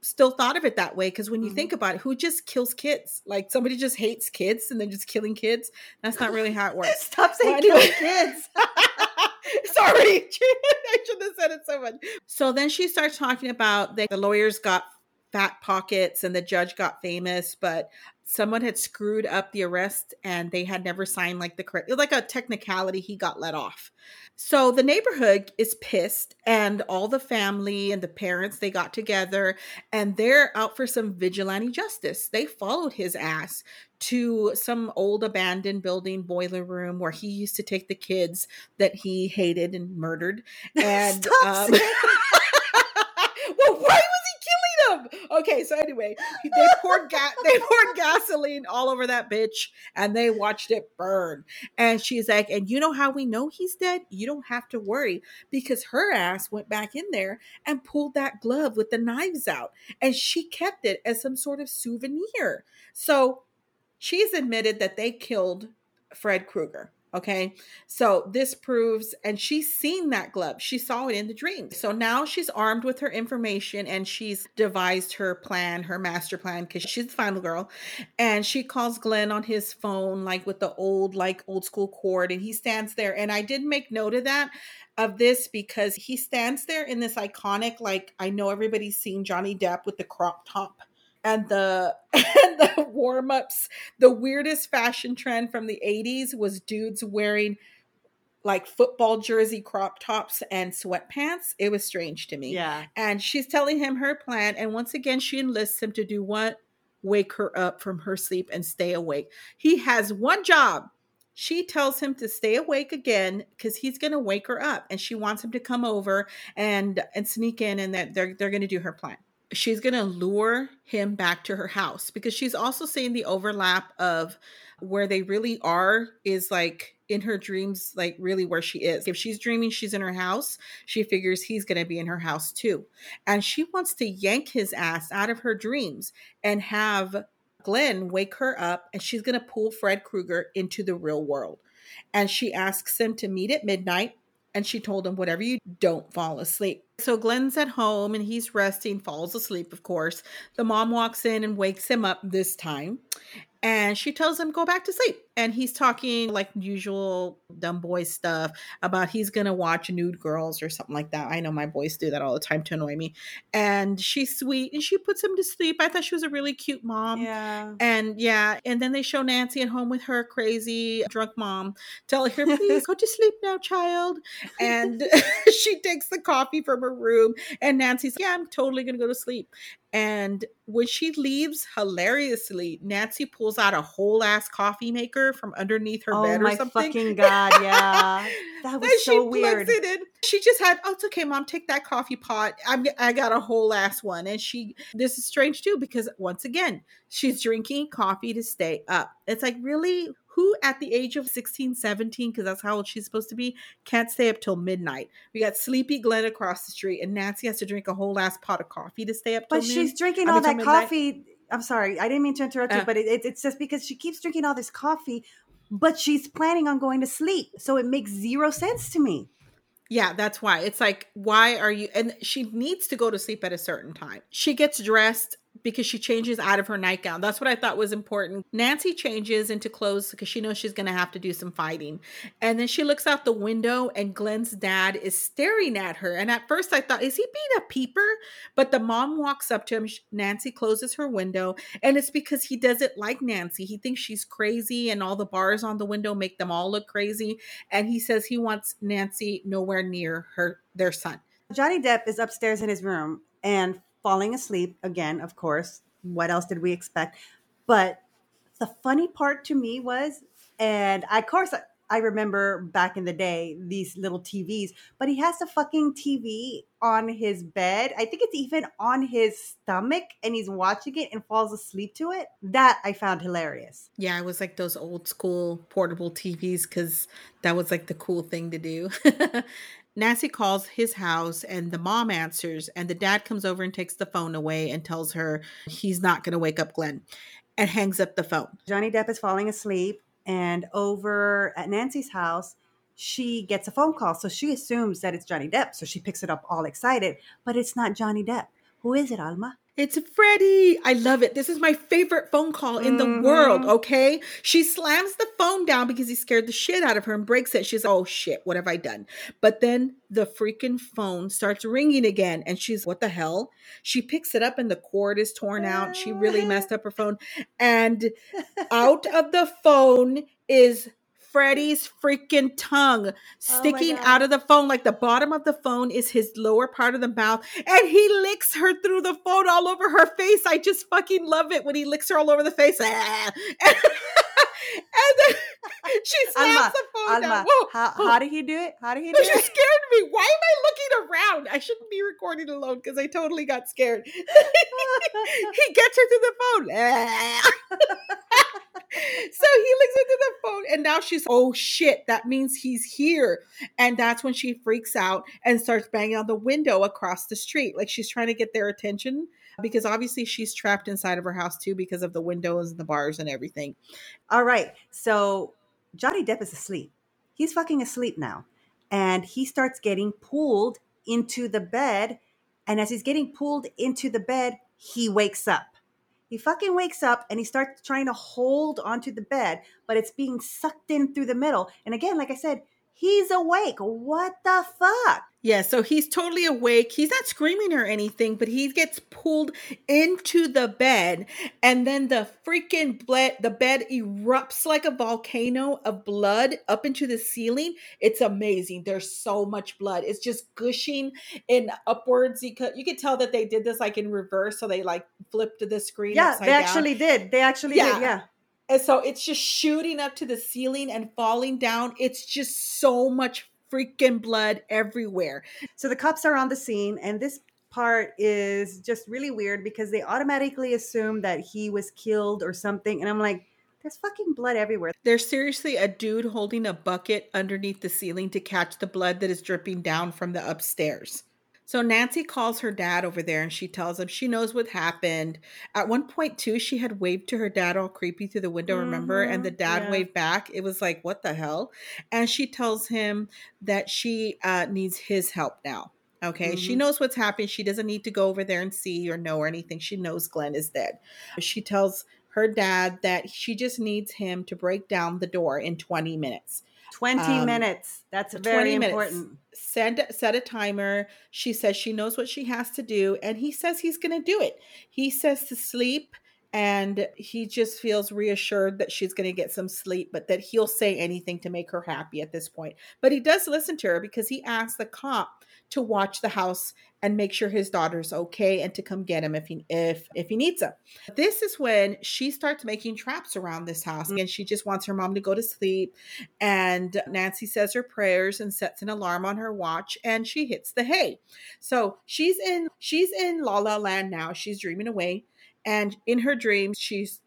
still thought of it that way because when you
Mhm.
think about it who just kills kids like somebody just hates kids and then just killing kids that's not really how it works
Stop saying
Well, anyway.
kids.
sorry i should have said it so much so then she starts talking about that the lawyers got fat pockets and the judge got famous but someone had screwed up the arrest and they had never signed like the correct like a technicality he got let off. So the neighborhood is pissed and all the family and the parents they got together and they're out for some vigilante justice. They followed his ass to some old abandoned building boiler room where he used to take the kids that he hated and murdered. And
Stop
um,
saying-
well why was okay so anyway they poured they poured gasoline all over that bitch and they watched it burn. And she's like and you know how we know he's dead? You don't have to worry because her ass went back in there and pulled that glove with the knives out and she kept it as some sort of souvenir. So she's admitted that they killed fred krueger okay so this proves, and she's seen that glove. She saw it in the dream. So now she's armed with her information and she's devised her plan, her master plan, because she's the final girl. And she calls Glenn on his phone, like with the old, like old school cord, and he stands there. And I did make note of that of this because he stands there in this iconic, like I know everybody's seen Johnny Depp with the crop top and the and the warm-ups the weirdest fashion trend from the 80s was dudes wearing like football jersey crop tops and sweatpants. It was strange to me.
Yeah.
and she's telling him her plan and once again she enlists him to do what? Wake her up from her sleep and stay awake. He has one job. She tells him to stay awake again because he's going to wake her up and she wants him to come over and and sneak in and that they're, they're going to do her plan she's going to lure him back to her house because she's also seeing the overlap of where they really are is like in her dreams like really where she is. If she's dreaming she's in her house she figures he's going to be in her house too. And she wants to yank his ass out of her dreams and have Glenn wake her up and she's going to pull Fred Krueger into the real world. And she asks him to meet at midnight and she told him whatever you don't fall asleep so Glenn's at home and he's resting, falls asleep, of course. The mom walks in and wakes him up this time. And she tells him go back to sleep. And he's talking like usual dumb boy stuff about he's gonna watch nude girls or something like that. I know my boys do that all the time to annoy me. And she's sweet and she puts him to sleep. I thought she was a really cute mom.
Yeah.
And yeah, and then they show Nancy at home with her crazy drunk mom, telling her, please go to sleep now, child. And she takes the coffee from her room, and Nancy's, yeah, I'm totally gonna go to sleep. And when she leaves, hilariously, Nancy pulls out a whole ass coffee maker her from underneath her
oh
bed or
my
something.
fucking god, yeah. That was so
she
weird.
plugs it in. She just had, oh, it's okay, mom. Take that coffee pot. I'm, I got a whole ass one. And she, this is strange too, because once again, she's drinking coffee to stay up. It's like, really? Who at the age of 16, 17, because that's how old she's supposed to be, can't stay up till midnight? We got sleepy Glenn across the street, and Nancy has to drink a whole ass pot of coffee to stay up till
But she's drinking
I
all
mean, till
that
midnight.
coffee. I'm sorry, I didn't mean to interrupt you,
Uh.
but it, it, it's just because she keeps drinking all this coffee, but she's planning on going to sleep. So it makes zero sense to me.
Yeah, that's why. It's like, why are you? And she needs to go to sleep at a certain time. She gets dressed because she changes out of her nightgown. That's what I thought was important. Nancy changes into clothes because she knows she's going to have to do some fighting. And then she looks out the window and Glenn's dad is staring at her. And at first I thought, is he being a peeper? But the mom walks up to him. Nancy closes her window. And it's because he doesn't like Nancy. He thinks she's crazy and all the bars on the window make them all look crazy and he says he wants Nancy nowhere near her their son.
Johnny Depp is upstairs in his room and falling asleep again, of course. What else did we expect? But the funny part to me was, and I, of course, I- remember back in the day these little TVs, but he has a fucking TV on his bed. I think it's even on his stomach, and he's watching it and falls asleep to it. That I found hilarious.
Yeah, it was like those old school portable TVs because that was like the cool thing to do. Nancy calls his house and the mom answers, and the dad comes over and takes the phone away and tells her he's not going to wake up Glenn and hangs up the phone.
Johnny Depp is falling asleep, and over at Nancy's house, she gets a phone call. So she assumes that it's Johnny Depp. So she picks it up all excited, but it's not Johnny Depp. Who is it, Alma?
It's Freddy. I love it. This is my favorite phone call in the
Mhm.
world. Okay. She slams the phone down because he scared the shit out of her and breaks it. She's, like, oh shit, what have I done? But then the freaking phone starts ringing again. And she's, what the hell? She picks it up and the cord is torn out. She really messed up her phone. And out of the phone is Freddy's freaking tongue oh sticking
God.
out of the phone. Like the bottom of the phone is his lower part of the mouth. And he licks her through the phone all over her face. I just fucking love it when he licks her all over the face. And then she slaps
Alma,
the phone down.
Alma,
Whoa,
how,
whoa.
how did he do it? How did he do
You
it?
She scared me. Why am I looking around? I shouldn't be recording alone because I totally got scared. he gets her through the phone. so he her through the phone, and now she's, oh shit, that means he's here. And that's when she freaks out and starts banging on the window across the street. Like she's trying to get their attention because obviously she's trapped inside of her house too because of the windows and the bars and everything.
All right. So Johnny Depp is asleep. He's fucking asleep now. And he starts getting pulled into the bed. And as he's getting pulled into the bed, he wakes up. He fucking wakes up and he starts trying to hold onto the bed, but it's being sucked in through the middle. And again, like I said, he's awake. What the fuck?
Yeah, so he's totally awake. He's not screaming or anything, but he gets pulled into the bed, and then the freaking blood, the bed erupts like a volcano of blood up into the ceiling. It's amazing. There's so much blood. It's just gushing in upwards. You could you could tell that they did this like in reverse, so they like flipped the screen.
Yeah, they
down.
actually did. They actually
Yeah.
did. Yeah.
And so it's just shooting up to the ceiling and falling down. It's just so much freaking blood everywhere.
So the cops are on the scene, and this part is just really weird because they automatically assume that he was killed or something. And I'm like, there's fucking blood everywhere.
There's seriously a dude holding a bucket underneath the ceiling to catch the blood that is dripping down from the upstairs. So Nancy calls her dad over there and she tells him she knows what happened. At one point, too, she had waved to her dad all creepy through the window, remember? And the
Mhm,
dad
yeah.
waved back. It was like, what the hell? And she tells him that she uh, needs his help now. Okay. She
Mhm.
knows what's happened. She doesn't need to go over there and see or know or anything. She knows Glenn is dead. She tells her dad that she just needs him to break down the door in 20 minutes.
20
Um,
minutes. That's
20
very
minutes.
important.
Send set a timer. She says she knows what she has to do, and he says he's going to do it. He says to sleep and he just feels reassured that she's going to get some sleep, but that he'll say anything to make her happy at this point. But he does listen to her because he asks the cop to watch the house and make sure his daughter's okay and to come get him if he if if he needs him. This is when she starts making traps around this house mm. and she just wants her mom to go to sleep and Nancy says her prayers and sets an alarm on her watch and she hits the hay. So she's in she's in La La Land now. She's dreaming away and in her dreams she's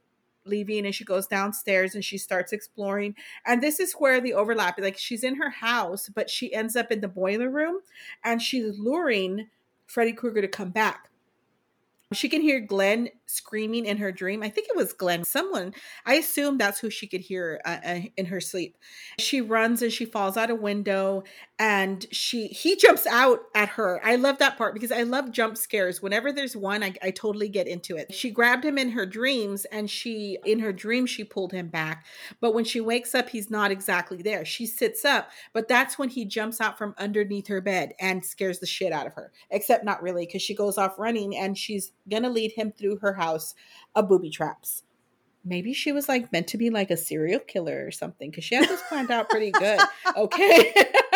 leaving and she goes downstairs and she starts exploring and this is where the overlap like she's in her house but she ends up in the boiler room and she's luring freddy krueger to come back she can hear Glenn screaming in her dream. I think it was Glenn, someone. I assume that's who she could hear uh, uh, in her sleep. She runs and she falls out a window and she he jumps out at her. I love that part because I love jump scares. Whenever there's one, I, I totally get into it. She grabbed him in her dreams and she in her dream she pulled him back. But when she wakes up, he's not exactly there. She sits up, but that's when he jumps out from underneath her bed and scares the shit out of her. Except not really because she goes off running and she's gonna lead him through her house of booby traps. Maybe she was like meant to be like a serial killer or something because she had this planned out pretty good. Okay.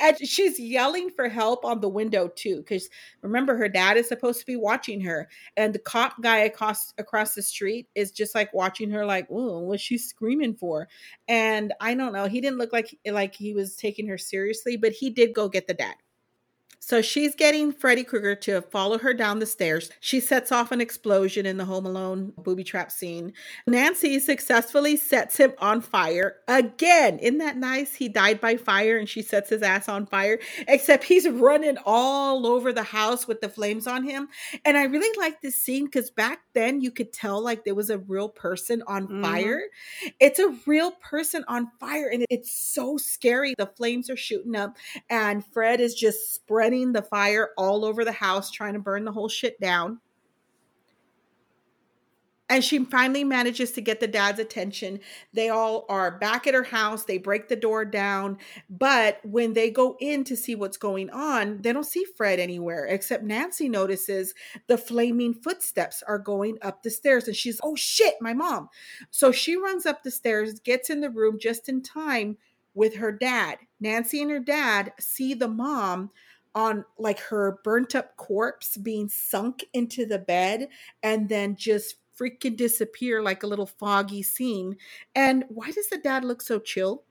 and she's yelling for help on the window too because remember her dad is supposed to be watching her and the cop guy across across the street is just like watching her like oh what's she screaming for? And i don't know he didn't look like like he was taking her seriously but he did go get the dad so she's getting Freddy Krueger to follow her down the stairs. She sets off an explosion in the Home Alone booby trap scene. Nancy successfully sets him on fire again. Isn't that nice? He died by fire and she sets his ass on fire, except he's running all over the house with the flames on him. And I really like this scene because back then you could tell like there was a real person on mm-hmm. fire. It's a real person on fire and it's so scary. The flames are shooting up and Fred is just spreading spreading the fire all over the house, trying to burn the whole shit down. And she finally manages to get the dad's attention. They all are back at her house. They break the door down. But when they go in to see what's going on, they don't see Fred anywhere, except Nancy notices the flaming footsteps are going up the stairs. And she's, oh shit, my mom. So she runs up the stairs, gets in the room just in time with her dad. Nancy and her dad see the mom on like her burnt up corpse being sunk into the bed and then just freaking disappear like a little foggy scene. And why does the dad look so chill?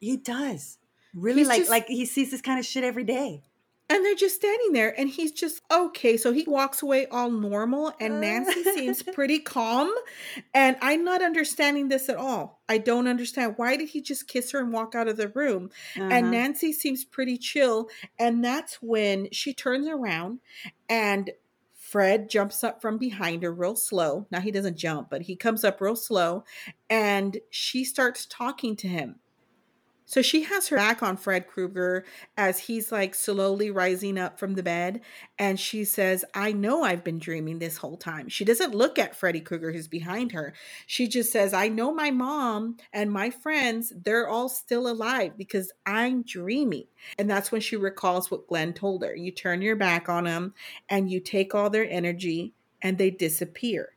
He does. Really He's like just, like he sees this kind of shit every day.
And they're just standing there, and he's just okay. So he walks away all normal, and Nancy seems pretty calm. And I'm not understanding this at all. I don't understand. Why did he just kiss her and walk out of the room? Uh-huh. And Nancy seems pretty chill. And that's when she turns around and Fred jumps up from behind her real slow. Now he doesn't jump, but he comes up real slow and she starts talking to him. So she has her back on Fred Krueger as he's like slowly rising up from the bed. And she says, I know I've been dreaming this whole time. She doesn't look at Freddy Krueger who's behind her. She just says, I know my mom and my friends, they're all still alive because I'm dreaming. And that's when she recalls what Glenn told her. You turn your back on them and you take all their energy and they disappear.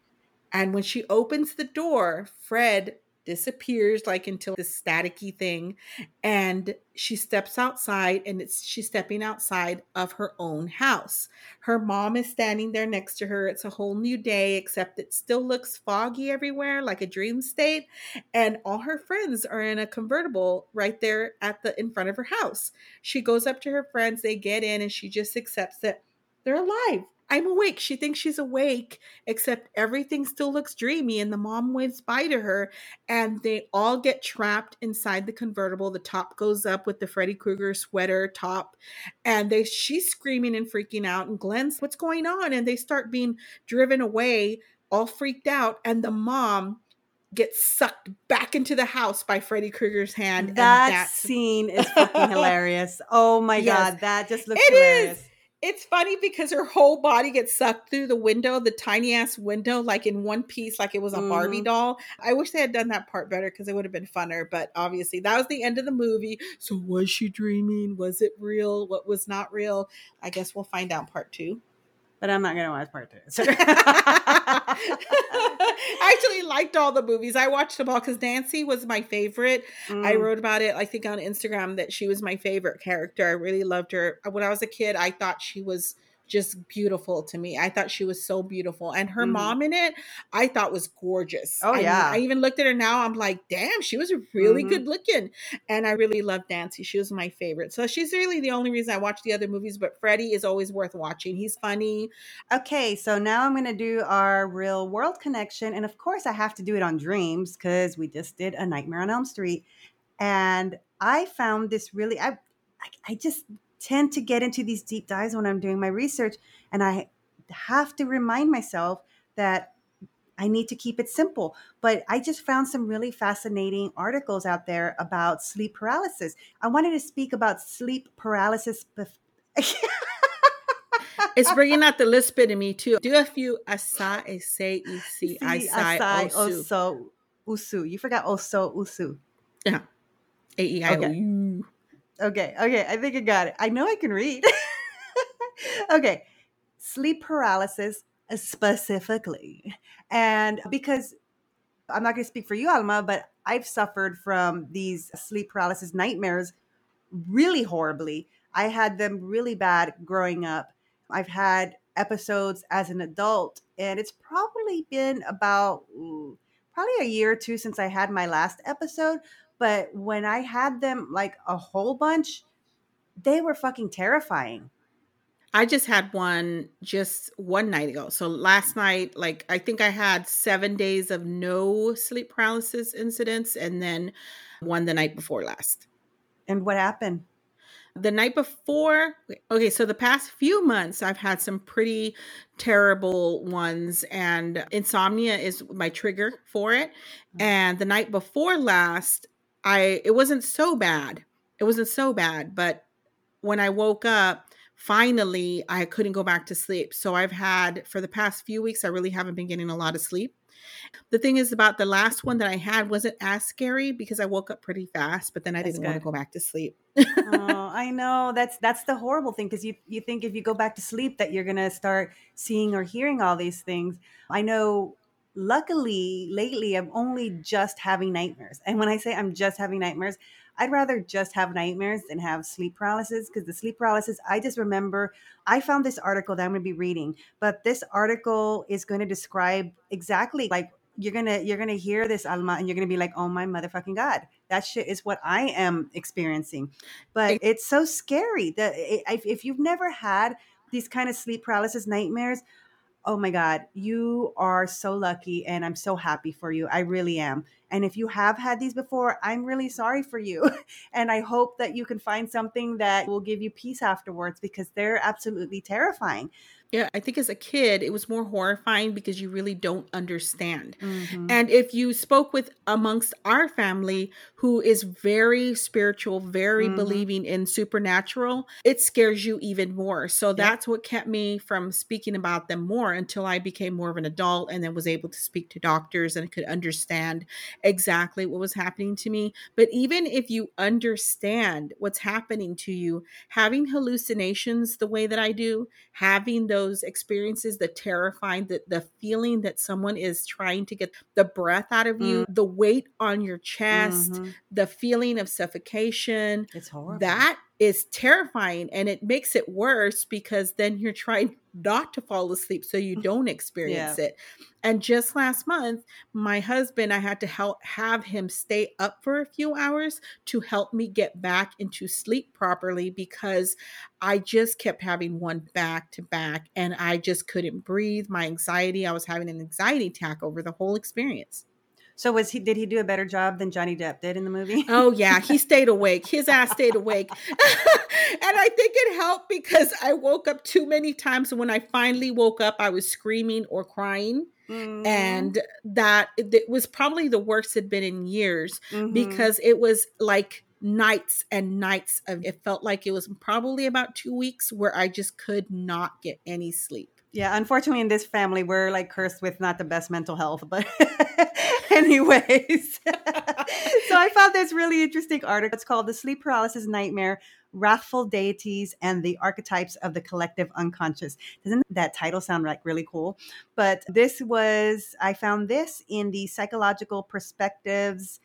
And when she opens the door, Fred disappears like into this staticky thing and she steps outside and it's she's stepping outside of her own house. Her mom is standing there next to her. It's a whole new day except it still looks foggy everywhere like a dream state and all her friends are in a convertible right there at the in front of her house. She goes up to her friends they get in and she just accepts that they're alive I'm awake. She thinks she's awake, except everything still looks dreamy. And the mom waves bye to her, and they all get trapped inside the convertible. The top goes up with the Freddy Krueger sweater top, and they she's screaming and freaking out. And Glenn's, what's going on? And they start being driven away, all freaked out. And the mom gets sucked back into the house by Freddy Krueger's hand.
That scene is fucking hilarious. Oh my yes, god, that just looks it hilarious. Is
it's funny because her whole body gets sucked through the window, the tiny ass window, like in one piece, like it was a mm. Barbie doll. I wish they had done that part better because it would have been funner. But obviously, that was the end of the movie. So, was she dreaming? Was it real? What was not real? I guess we'll find out part two.
But I'm not gonna watch part two. So-
I actually liked all the movies. I watched them all because Nancy was my favorite. I
Mm.
wrote about it, I think, on Instagram that she was my favorite character. I really loved her. When I was a kid, I thought she was just beautiful to me. I thought she was so beautiful. And her
Mhm.
mom in it, I thought was gorgeous.
Oh,
I mean,
yeah.
I even looked at her now. I'm like, damn, she was really
Mhm.
good looking. And I really loved Nancy. She was my favorite. So she's really the only reason I watch the other movies. But Freddy is always worth watching. He's funny.
Okay, so now I'm going to do our real world connection. And of course, I have to do it on dreams because we just did A Nightmare on Elm Street. And I found this really, I, I, I just tend to get into these deep dives when I'm doing my research. And I have to remind myself that I need to keep it simple. But I just found some really fascinating articles out there about sleep paralysis. I wanted to speak about sleep paralysis. bef-
It's bringing out the lispit in me too. Do a few asa, ese, isi,
asai,
osu.
oso, usu. You forgot oso, usu.
A, E, I, O. U.
Okay, okay, I think I got it. I know I can read. okay, sleep paralysis uh, specifically. And because I'm not going to speak for you, Alma, but I've suffered from these sleep paralysis nightmares really horribly. I had them really bad growing up. I've had episodes as an adult, and it's probably been about probably a year or two since I had my last episode. But when I had them like a whole bunch, they were fucking terrifying.
I just had one just one night ago. So last night, like I think I had seven days of no sleep paralysis incidents, and then one the night before last.
And what happened?
The night before, okay, so the past few months, I've had some pretty terrible ones, and insomnia is my trigger for it. Mm-hmm. And the night before last, I it wasn't so bad. It wasn't so bad, but when I woke up, finally I couldn't go back to sleep. So I've had for the past few weeks, I really haven't been getting a lot of sleep. The thing is about the last one that I had wasn't as scary because I woke up pretty fast, but then I
That's
didn't want to go back to sleep.
oh, I know that's that's the horrible thing because you you think if you go back to sleep that you're gonna start seeing or hearing all these things. I know. Luckily, lately I'm only just having nightmares, and when I say I'm just having nightmares, I'd rather just have nightmares than have sleep paralysis because the sleep paralysis. I just remember I found this article that I'm going to be reading, but this article is going to describe exactly like you're gonna you're gonna hear this Alma and you're gonna be like, oh my motherfucking god, that shit is what I am experiencing. But it's so scary that eh, if, if you've never had these kind of sleep paralysis nightmares, oh my god, you are so lucky, and I'm so happy for you. I really am. And if you have had these before, I'm really sorry for you. and I hope that you can find something that will give you peace afterwards because they're absolutely terrifying.
Yeah, I think as a kid, it was more horrifying because you really don't understand.
Mhm.
And if you spoke with amongst our family who is very spiritual, very
Mhm.
believing in supernatural, it scares you even more. So that's what kept me from speaking about them more until I became more of an adult and then was able to speak to doctors and could understand exactly what was happening to me. But even if you understand what's happening to you, having hallucinations the way that I do, having those experiences, the terrifying, the, the feeling that someone is trying to get the breath out of you, the weight on your chest,
Mhm.
the feeling of suffocation,
It's horrible.
that is terrifying. And it makes it worse because then you're trying not to fall asleep so you don't experience it. And just last month, my husband, I had to help have him stay up for a few hours to help me get back into sleep properly because I just kept having one back to back and I just couldn't breathe. My anxiety, I was having an anxiety attack over the whole experience.
So was he? Did he do a better job than Johnny Depp did in the movie?
Oh yeah, he stayed awake. His ass stayed awake. and I think it helped because I woke up too many times. And when I finally woke up, I was screaming or crying.
Mhm.
And that it was probably the worst it'd been in years
Mhm.
because it was like nights and nights of it felt like it was probably about two weeks where I just could not get any sleep.
Yeah, unfortunately, in this family, we're like cursed with not the best mental health. But anyways, so I found this really interesting article. It's called "The Sleep Paralysis Nightmare." wrathful deities and the archetypes of the collective unconscious. Doesn't that title sound like really cool? But this was, I found this in the Psychological Perspectives.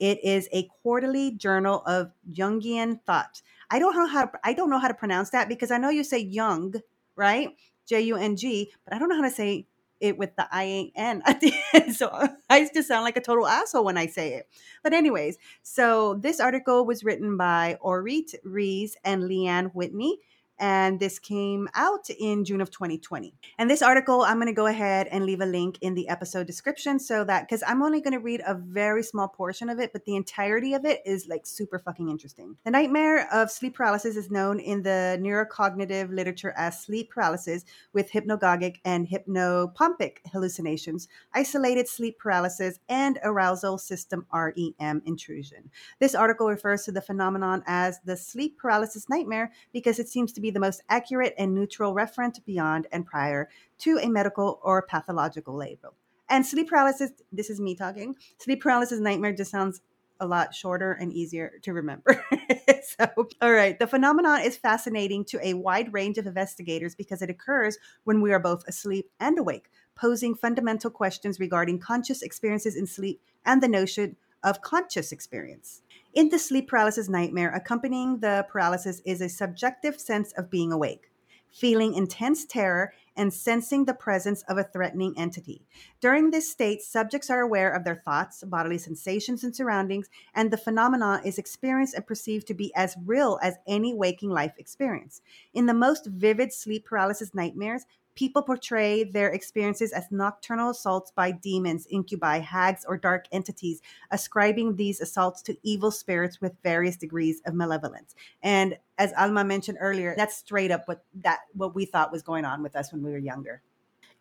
It is a quarterly journal of Jungian thought. I don't know how to, I don't know how to pronounce that because I know you say Jung, right? J U N G, but I don't know how to say it with the I N at the end. So I just sound like a total asshole when I say it. But, anyways, so this article was written by Oreet Rees and Leanne Whitney and this came out in June of 2020. And this article, I'm going to go ahead and leave a link in the episode description so that because I'm only going to read a very small portion of it, but the entirety of it is like super fucking interesting. The nightmare of sleep paralysis is known in the neurocognitive literature as sleep paralysis with hypnagogic and hypnopompic hallucinations, isolated sleep paralysis, and arousal system REM intrusion. This article refers to the phenomenon as the sleep paralysis nightmare because it seems to be the most accurate and neutral referent beyond and prior to a medical or pathological label. And sleep paralysis, this is me talking, sleep paralysis nightmare just sounds a lot shorter and easier to remember. so, all right, the phenomenon is fascinating to a wide range of investigators because it occurs when we are both asleep and awake, posing fundamental questions regarding conscious experiences in sleep and the notion of conscious experience. In the sleep paralysis nightmare, accompanying the paralysis is a subjective sense of being awake, feeling intense terror, and sensing the presence of a threatening entity. During this state, subjects are aware of their thoughts, bodily sensations, and surroundings, and the phenomenon is experienced and perceived to be as real as any waking life experience. In the most vivid sleep paralysis nightmares, People portray their experiences as nocturnal assaults by demons, incubi, hags, or dark entities, ascribing these assaults to evil spirits with various degrees of malevolence. And as Alma mentioned earlier, that's straight up what that what we thought was going on with us when we were younger.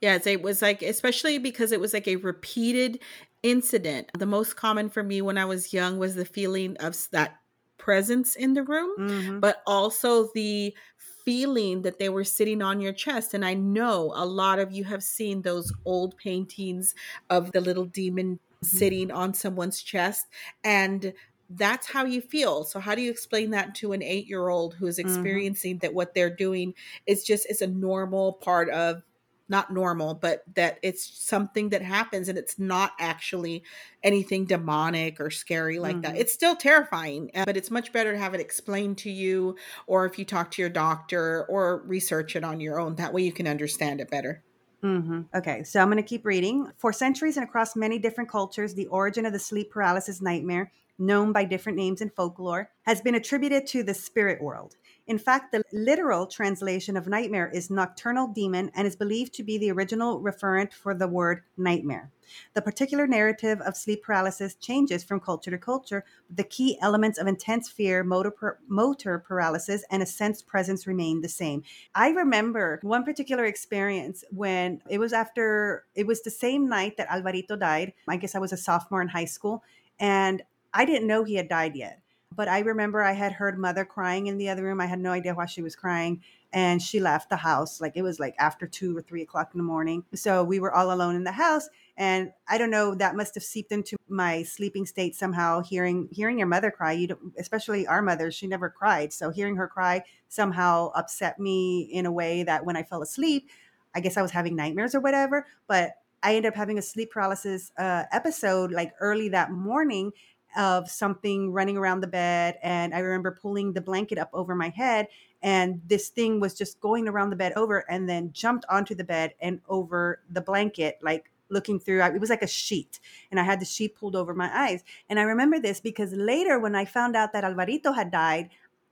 Yes, it was like, especially because it was like a repeated incident. The most common for me when I was young was the feeling of that presence in the room, mm-hmm. but also the feeling that they were sitting on your chest. And I know a lot of you have seen those old paintings of the little demon mm-hmm. sitting on someone's chest. And that's how you feel. So how do you explain that to an 8-year-old who is mm-hmm. experiencing mm-hmm. that what they're doing is just is a normal part of not normal, but that it's something that happens and it's not actually anything demonic or scary like mm-hmm. that. It's still terrifying, uh, but it's much better to have it explained to you or if you talk to your doctor or research it on your own. That way you can understand it better.
Mm-hmm. Okay, so I'm going to keep reading. For centuries and across many different cultures, the origin of the sleep paralysis nightmare, known by different names in folklore, has been attributed to the spirit world. In fact, the literal translation of nightmare is nocturnal demon and is believed to be the original referent for the word nightmare. The particular narrative of sleep paralysis changes from culture to culture, but the key elements of intense fear, motor, motor paralysis, and a sense presence remain the same. I remember one particular experience when it was after, it was the same night that Alvarito died. I guess I was a sophomore in high school, and I didn't know he had died yet. But I remember I had heard mother crying in the other room. I had no idea why she was crying. And she left the house. Like it was like after two or three o'clock in the morning. So we were all alone in the house. And I don't know, that must have seeped into my sleeping state somehow. Hearing hearing your mother cry, you don't, especially our mother, she never cried. So hearing her cry somehow upset me in a way that when I fell asleep, I guess I was having nightmares or whatever. But I ended up having a sleep paralysis uh, episode like early that morning of something running around the bed. And I remember pulling the blanket up over my head, and this thing was just going around the bed over and then jumped onto the bed and over the blanket, like looking through. It was like a sheet, and I had the sheet pulled over my eyes. And I remember this because later, when I found out that Alvarito had died,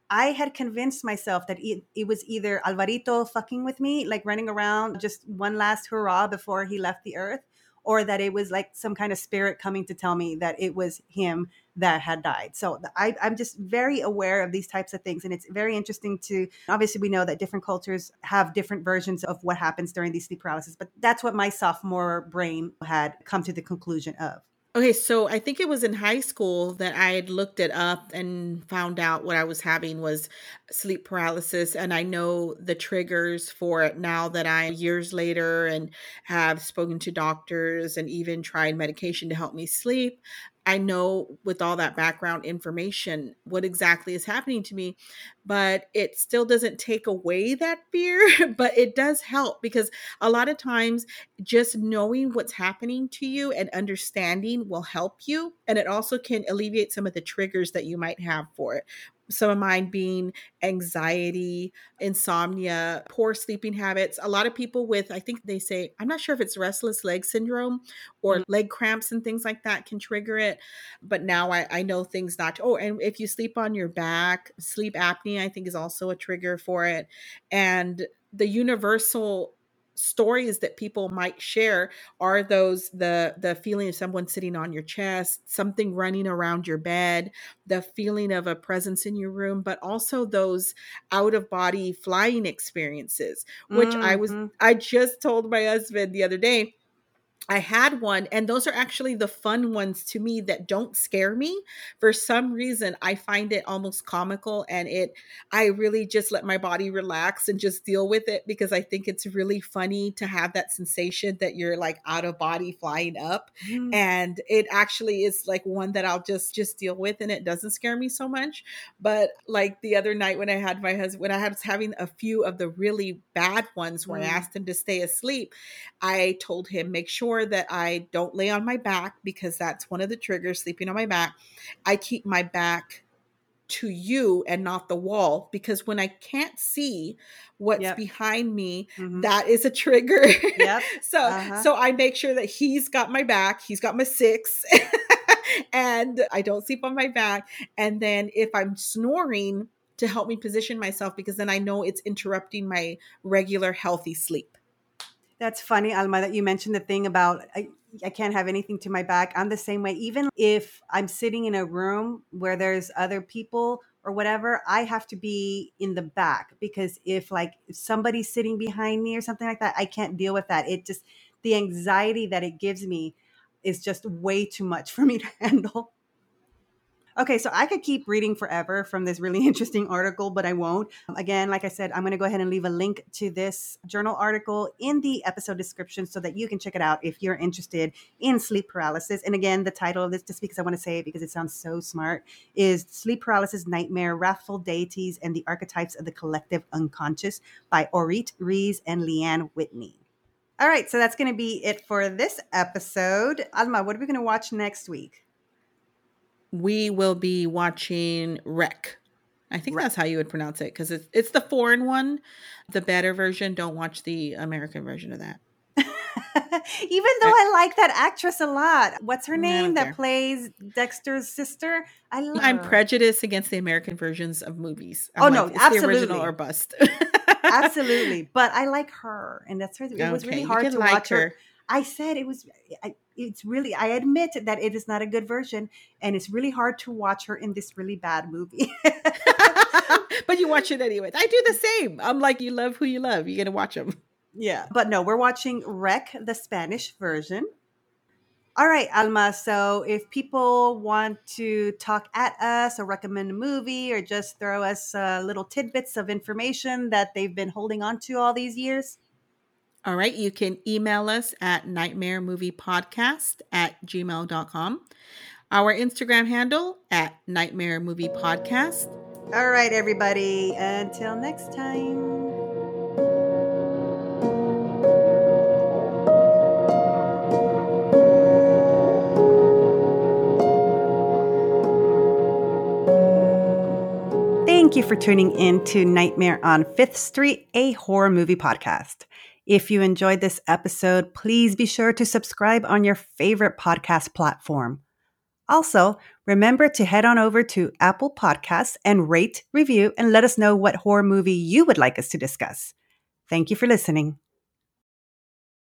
I had convinced myself that it, it, was either Alvarito fucking with me, like running around just one last hurrah before he left the earth, or that it was like some kind of spirit coming to tell me that it was him that had died. So I, I'm just very aware of these types of things. And it's very interesting to obviously, we know that different cultures have different versions of what happens during these sleep paralysis, but that's what my sophomore brain had come to the conclusion of.
Okay, so I think it was in high school that I had looked it up and found out what I was having was sleep paralysis. And I know the triggers for it now that I, years later, and have spoken to doctors and even tried medication to help me sleep. I know with all that background information what exactly is happening to me, but it still doesn't take away that fear, but it does help because a lot of times just knowing what's happening to you and understanding will help you. And it also can alleviate some of the triggers that you might have for it some of mine being anxiety, insomnia, poor sleeping habits. A lot of people with, I think they say, I'm not sure if it's restless leg syndrome or mm-hmm. leg cramps and things like that can trigger it. But now I, I know things not. To, oh, and if you sleep on your back, sleep apnea, I think is also a trigger for it. And the universal stories that people might share are those the the feeling of someone sitting on your chest something running around your bed the feeling of a presence in your room but also those out of body flying experiences which mm-hmm. i was mm-hmm. i just told my husband the other day I had one, and those are actually the fun ones to me that don't scare me. For some reason, I find it almost comical, and it, I really just let my body relax and just deal with it because I think it's really funny to have that sensation that you're like out of body flying up. Mm. And it actually is like one that I'll just just deal with, and it doesn't scare me so much. But like the other night when I had my husband, when I was having a few of the really bad ones where mm. I asked him to stay asleep, I told him make sure sure that I don't lay on my back because that's one of the triggers, sleeping on my back. I keep my back to you and not the wall because when I can't see what's yep. behind me, mm-hmm. that is a trigger. Yep. so uh-huh. so I make sure that he's got my back, he's got my six. and I don't sleep on my back. And then if I'm snoring to help me position myself because then I know it's interrupting my regular healthy sleep.
That's funny, Alma, that you mentioned the thing about I, I can't have anything to my back. I'm the same way. Even if I'm sitting in a room where there's other people or whatever, I have to be in the back because if like if somebody's sitting behind me or something like that, I can't deal with that. It just the anxiety that it gives me is just way too much for me to handle. Okay, so I could keep reading forever from this really interesting article, but I won't. Again, like I said, I'm going to go ahead and leave a link to this journal article in the episode description so that you can check it out if you're interested in sleep paralysis. And again, the title of this, just because I want to say it because it sounds so smart, is Sleep Paralysis Nightmare Wrathful Deities and the Archetypes of the Collective Unconscious by Oreet Rees and Leanne Whitney. All right, so that's going to be it for this episode. Alma, what are we going to watch next week?
We will be watching REC. I think that's how you would pronounce it because it's it's the foreign one, the better version. Don't watch the American version of that.
Even though I like that actress a lot, what's her mm, name that care. plays Dexter's sister? I love.
I'm prejudiced against the American versions of movies. I'm oh like, no, absolutely, the original or bust.
absolutely, but I like her, and that's her. It okay, was really hard to like watch her. her. I said it was. I, it's really i admit that it is not a good version and it's really hard to watch her in this really bad movie.
But you watch it anyway. I do the same. I'm like you love who you love. You're gonna watch them
yeah. But no we're watching REC, the spanish version. All right alma so if people want to talk at us or recommend a movie or just throw us uh, little tidbits of information that they've been holding on to all these years
all right. You can email us at nightmaremoviepodcast at gmail.com. Our Instagram handle at Nightmare Movie Podcast.
All right, everybody. Until next time. Thank you for tuning in to Nightmare on Film Street, a horror movie podcast. If you enjoyed this episode, please be sure to subscribe on your favorite podcast platform. Also, remember to head on over to Apple Podcasts and rate, review, and let us know what horror movie you would like us to discuss. Thank you for listening.